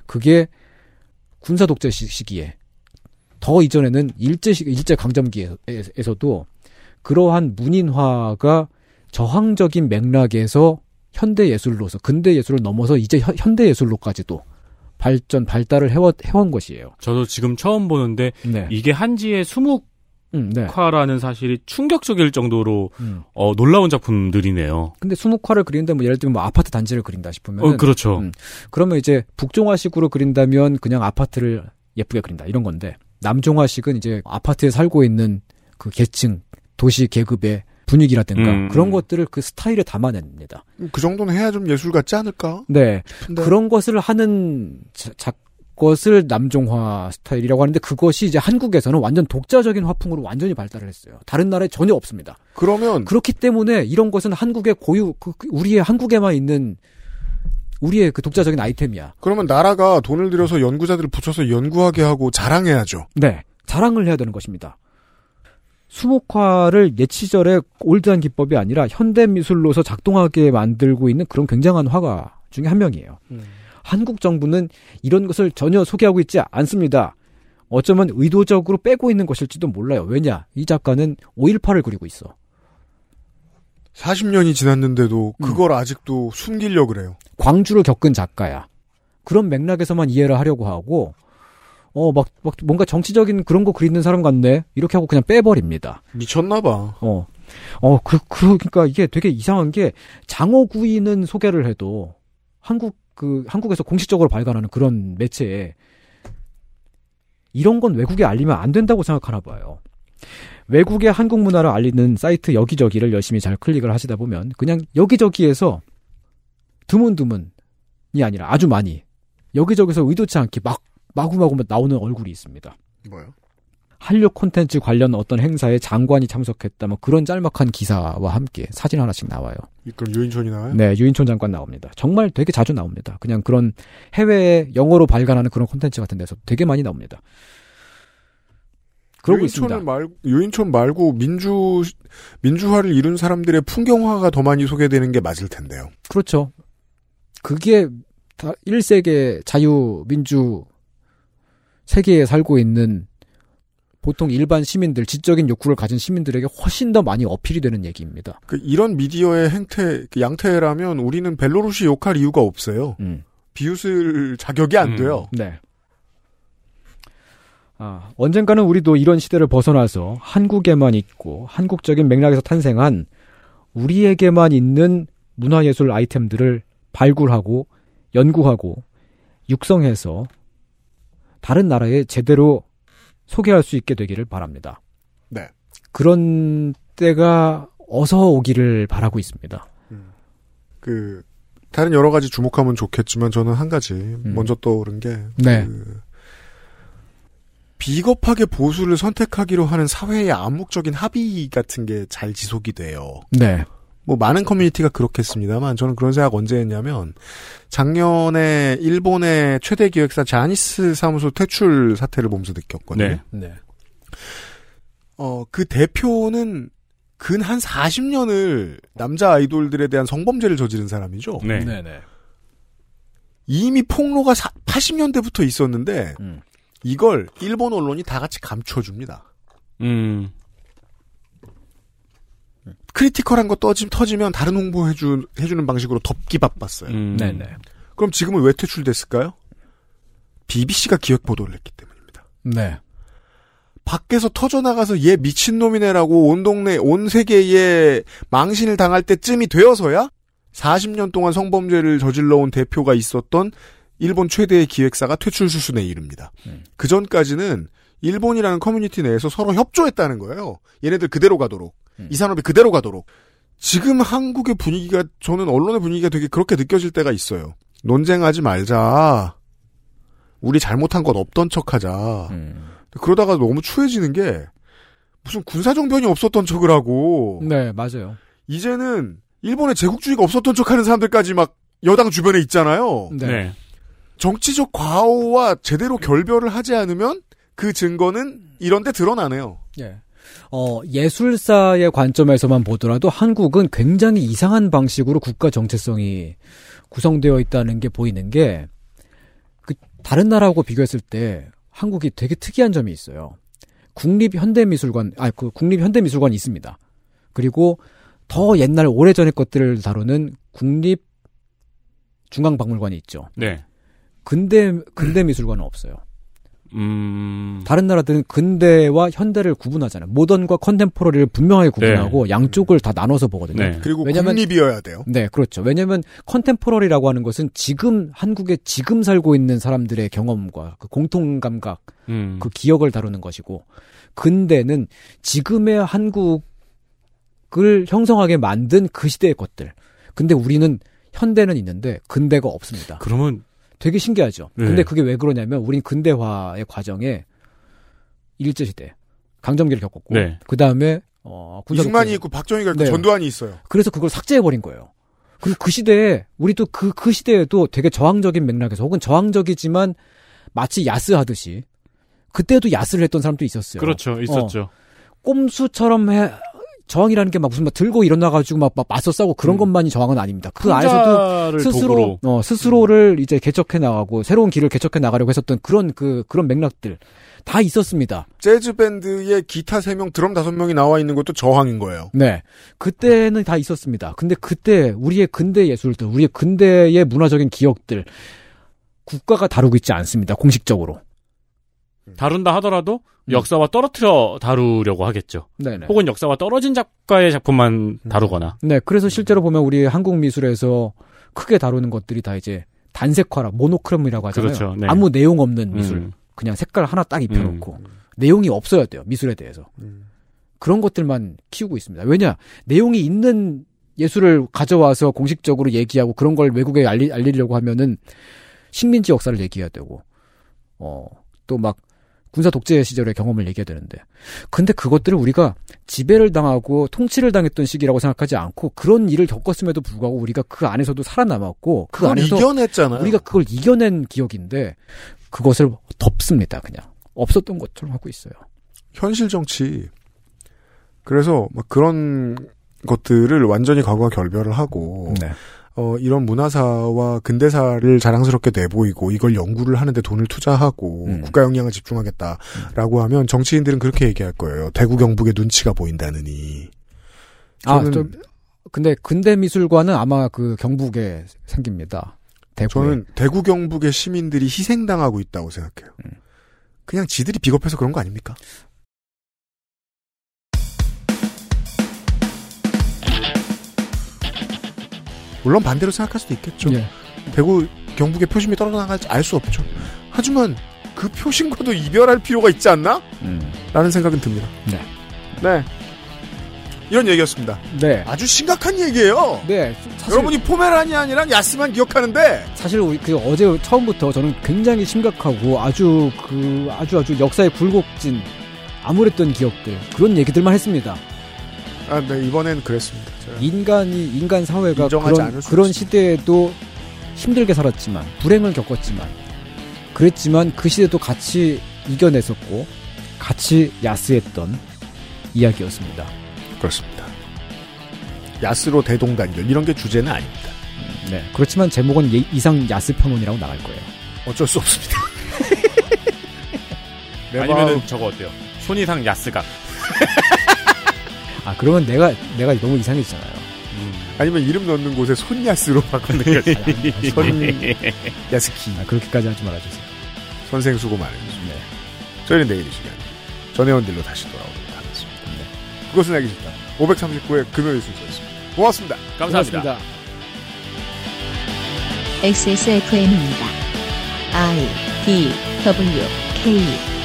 그게 군사 독재 시- 시기에 더 이전에는 일제 시 일제 강점기에서도 그러한 문인화가 저항적인 맥락에서 현대 예술로서 근대 예술을 넘어서 이제 현- 현대 예술로까지도 발전 발달을 해와, 해온 것이에요. 저도 지금 처음 보는데 네. 이게 한지의 수묵 음, 네. 화라는 사실이 충격적일 정도로 음. 어, 놀라운 작품들이네요. 근데 수묵화를 그리는데 뭐 예를 들면 뭐 아파트 단지를 그린다 싶으면 어, 그렇죠. 그러면 이제 북종화식으로 그린다면 그냥 아파트를 예쁘게 그린다 이런 건데 남종화식은 이제 아파트에 살고 있는 그 계층 도시 계급의 분위기라든가 음. 그런 것들을 그 스타일에 담아냅니다. 그 정도는 해야 좀 예술 같지 않을까? 네. 싶은데. 그런 것을 하는 자, 자- 것을 남종화 스타일이라고 하는데 그것이 이제 한국에서는 완전 독자적인 화풍으로 완전히 발달을 했어요. 다른 나라에 전혀 없습니다. 그러면 그렇기 때문에 이런 것은 한국의 고유 그, 그 우리의 한국에만 있는 우리의 그 독자적인 아이템이야. 그러면 나라가 돈을 들여서 연구자들을 붙여서 연구하게 하고 자랑해야죠. 네. 자랑을 해야 되는 것입니다. 수목화를 옛 시절의 올드한 기법이 아니라 현대 미술로서 작동하게 만들고 있는 그런 굉장한 화가 중에 한 명이에요. 한국 정부는 이런 것을 전혀 소개하고 있지 않습니다. 어쩌면 의도적으로 빼고 있는 것일지도 몰라요. 왜냐? 이 작가는 5.18을 그리고 있어. 40년이 지났는데도 음. 그걸 아직도 숨기려 그래요. 광주를 겪은 작가야. 그런 맥락에서만 이해를 하려고 하고, 어, 막, 막, 뭔가 정치적인 그런 거 그리는 사람 같네? 이렇게 하고 그냥 빼버립니다. 미쳤나봐. 어. 어, 그, 그, 그니까 이게 되게 이상한 게, 장어구이는 소개를 해도, 한국, 그, 한국에서 공식적으로 발간하는 그런 매체에, 이런 건 외국에 알리면 안 된다고 생각하나 봐요. 외국의 한국 문화를 알리는 사이트 여기저기를 열심히 잘 클릭을 하시다 보면, 그냥 여기저기에서 드문드문이 아니라 아주 많이, 여기저기서 의도치 않게 막, 마구마구 나오는 얼굴이 있습니다. 뭐요? 한류 콘텐츠 관련 어떤 행사에 장관이 참석했다 뭐 그런 짤막한 기사와 함께 사진 하나씩 나와요. 그럼 유인촌이 나와요? 네, 유인촌 장관 나옵니다. 정말 되게 자주 나옵니다. 그냥 그런 해외 영어로 발간하는 그런 콘텐츠 같은 데서 되게 많이 나옵니다. 그러고 유인촌을 있습니다. 말, 유인촌 말고 민주 민주화를 이룬 사람들의 풍경화가 더 많이 소개되는 게 맞을 텐데요. 그렇죠. 그게 다 1세계 자유 민주 세계에 살고 있는 보통 일반 시민들, 지적인 욕구를 가진 시민들에게 훨씬 더 많이 어필이 되는 얘기입니다. 그 이런 미디어의 행태 그 양태라면 우리는 벨로루시 욕할 이유가 없어요. 비웃을 자격이 안 돼요. 네. 아, 언젠가는 우리도 이런 시대를 벗어나서 한국에만 있고 한국적인 맥락에서 탄생한 우리에게만 있는 문화예술 아이템들을 발굴하고 연구하고 육성해서 다른 나라에 제대로 소개할 수 있게 되기를 바랍니다. 네. 그런 때가 어서 오기를 바라고 있습니다. 그 다른 여러 가지 주목하면 좋겠지만 저는 한 가지 먼저 떠오른 게 네. 그 비겁하게 보수를 선택하기로 하는 사회의 암묵적인 합의 같은 게 잘 지속이 돼요. 네. 뭐 많은 커뮤니티가 그렇겠습니다만 저는 그런 생각 언제 했냐면 작년에 일본의 최대 기획사 자니스 사무소 퇴출 사태를 보면서 느꼈거든요. 네. 어, 그 대표는 근 한 40년을 남자 아이돌들에 대한 성범죄를 저지른 사람이죠. 네. 네네. 이미 폭로가 80년대부터 있었는데 음. 이걸 일본 언론이 다 같이 감춰줍니다. 음. 크리티컬한 거 떠지, 터지면 다른 홍보 해주, 해주는 방식으로 덮기 바빴어요. 음. 네네. 그럼 지금은 왜 퇴출됐을까요? BBC가 기획 보도를 했기 때문입니다. 네. 밖에서 터져나가서 얘 미친놈이네라고 온 동네, 온 세계에 망신을 당할 때쯤이 되어서야 40년 동안 성범죄를 저질러온 대표가 있었던 일본 최대의 기획사가 퇴출 수순에 이릅니다. 그 전까지는 일본이라는 커뮤니티 내에서 서로 협조했다는 거예요. 얘네들 그대로 가도록. 이 산업이 그대로 가도록. 지금 한국의 분위기가, 저는 언론의 분위기가 되게 그렇게 느껴질 때가 있어요. 논쟁하지 말자. 우리 잘못한 건 없던 척 하자. 그러다가 너무 추해지는 게, 무슨 군사정변이 없었던 척을 하고, 네, 맞아요. 이제는 일본의 제국주의가 없었던 척 하는 사람들까지 막 여당 주변에 있잖아요. 네. 정치적 과오와 제대로 결별을 하지 않으면 그 증거는 이런데 드러나네요. 예. 어, 예술사의 관점에서만 보더라도 한국은 굉장히 이상한 방식으로 국가 정체성이 구성되어 있다는 게 보이는 게, 그, 다른 나라하고 비교했을 때 한국이 되게 특이한 점이 있어요. 국립현대미술관, 아, 그 국립현대미술관이 있습니다. 그리고 더 옛날 오래전의 것들을 다루는 국립중앙박물관이 있죠. 네. 근대, 근대미술관은 없어요. 음. 다른 나라들은 근대와 현대를 구분하잖아요. 모던과 컨템포러리를 분명하게 구분하고 양쪽을 다 나눠서 보거든요. 네. 그리고 국립이어야 돼요. 네, 그렇죠. 왜냐하면 컨템포러리라고 하는 것은 지금 한국에 지금 살고 있는 사람들의 경험과 그 공통 감각, 음. 그 기억을 다루는 것이고 근대는 지금의 한국을 형성하게 만든 그 시대의 것들. 근데 우리는 현대는 있는데 근대가 없습니다. 그러면 되게 신기하죠. 네. 근데 그게 왜 그러냐면 우린 근대화의 과정에 일제 시대 강점기를 겪었고 네. 그 다음에 어 군사 이승만이. 있고 박정희가 있고 네. 전두환이 있어요. 그래서 그걸 삭제해 버린 거예요. 그리고 그 시대에 우리도 그그 시대에도 되게 저항적인 맥락에서 혹은 저항적이지만 마치 야스하듯이 그때도 야스를 했던 사람도 있었어요. 그렇죠. 있었죠. 어, 꼼수처럼 해 저항이라는 게 막 무슨 막 들고 일어나가지고 막, 막 맞서 싸고 그런 것만이 저항은 아닙니다. 그 안에서도 스스로. 어, 스스로를 이제 개척해 나가고 새로운 길을 개척해 나가려고 했었던 그런 그 그런 맥락들 다 있었습니다. 재즈 밴드에 기타 3명, 드럼 5명이 나와 있는 것도 저항인 거예요. 네. 그때는 다 있었습니다. 근데 그때 우리의 근대 예술들, 우리의 근대의 문화적인 기억들 국가가 다루고 있지 않습니다. 공식적으로. 다룬다 하더라도 역사와 떨어뜨려 다루려고 하겠죠. 네네. 혹은 역사와 떨어진 작가의 작품만 다루거나. 네, 그래서 실제로 보면 우리 한국 미술에서 크게 다루는 것들이 다 이제 단색화라 모노크롬이라고 하잖아요. 그렇죠. 네. 아무 내용 없는 미술. 음. 그냥 색깔 하나 딱 입혀놓고 내용이 없어야 돼요. 미술에 대해서. 그런 것들만 키우고 있습니다. 왜냐 내용이 있는 예술을 가져와서 공식적으로 얘기하고 그런 걸 외국에 알리, 알리려고 하면은 식민지 역사를 얘기해야 되고 어 또 막 군사 독재 시절의 경험을 얘기해야 되는데 근데 그것들을 우리가 지배를 당하고 통치를 당했던 시기라고 생각하지 않고 그런 일을 겪었음에도 불구하고 우리가 그 안에서도 살아남았고 그 안에서 이겨냈잖아요. 우리가 그걸 이겨낸 기억인데 그것을 덮습니다 그냥 없었던 것처럼 하고 있어요. 현실 정치. 그래서 막 그런 것들을 완전히 과거와 결별을 하고 네. 어, 이런 문화사와 근대사를 자랑스럽게 내보이고 이걸 연구를 하는데 돈을 투자하고 음. 국가 역량을 집중하겠다라고 하면 정치인들은 그렇게 얘기할 거예요. 대구 경북의 눈치가 보인다느니. 아, 저는- 좀 근데 근대 미술관은 아마 그 경북에 생깁니다. 대구에. 저는 대구 경북의 시민들이 희생당하고 있다고 생각해요. 음. 그냥 지들이 비겁해서 그런 거 아닙니까? 물론 반대로 생각할 수도 있겠죠. 예. 대구 경북의 표심이 떨어져 나갈지 알 수 없죠. 하지만 그 표심과도 이별할 필요가 있지 않나? 음. 라는 생각은 듭니다. 네. 네. 이런 얘기였습니다. 네. 아주 심각한 얘기예요. 네. 사실, 여러분이 포메라니안이랑 야스만 기억하는데 사실 우리 그 어제 처음부터 저는 굉장히 심각하고 아주 그 아주 아주 역사의 굴곡진 암울했던 기억들 그런 얘기들만 했습니다. 아, 네, 이번엔 그랬습니다. 제가. 인간이 인간 사회가 그런 그런. 시대에도 힘들게 살았지만 불행을 겪었지만 그랬지만 그 시대도 같이 이겨냈었고 같이 야스했던 이야기였습니다. 그렇습니다. 야스로 대동단결 이런 게 주제는 아닙니다. 네. 그렇지만 제목은 예- 이상 야스 평론이라고 나갈 거예요. 어쩔 수 없습니다. 내 아니면은 마음- 저거 어때요? 손이상 야스각. 아 그러면 내가 내가 너무 이상해지잖아요. 아니면 이름 넣는 곳에 손야스로 바꾸는 거지. 손 야스키. 아, 그렇게까지 하지 말아주세요. 선생 수고 많으셨습니다. 저희는 내일 이 시간에 전혜원들로 다시 돌아오도록 하겠습니다. 네. 그것은 알기 싫다. 539회 금요일 순서였습니다. 고맙습니다. 감사합니다. XSFM입니다. I D W K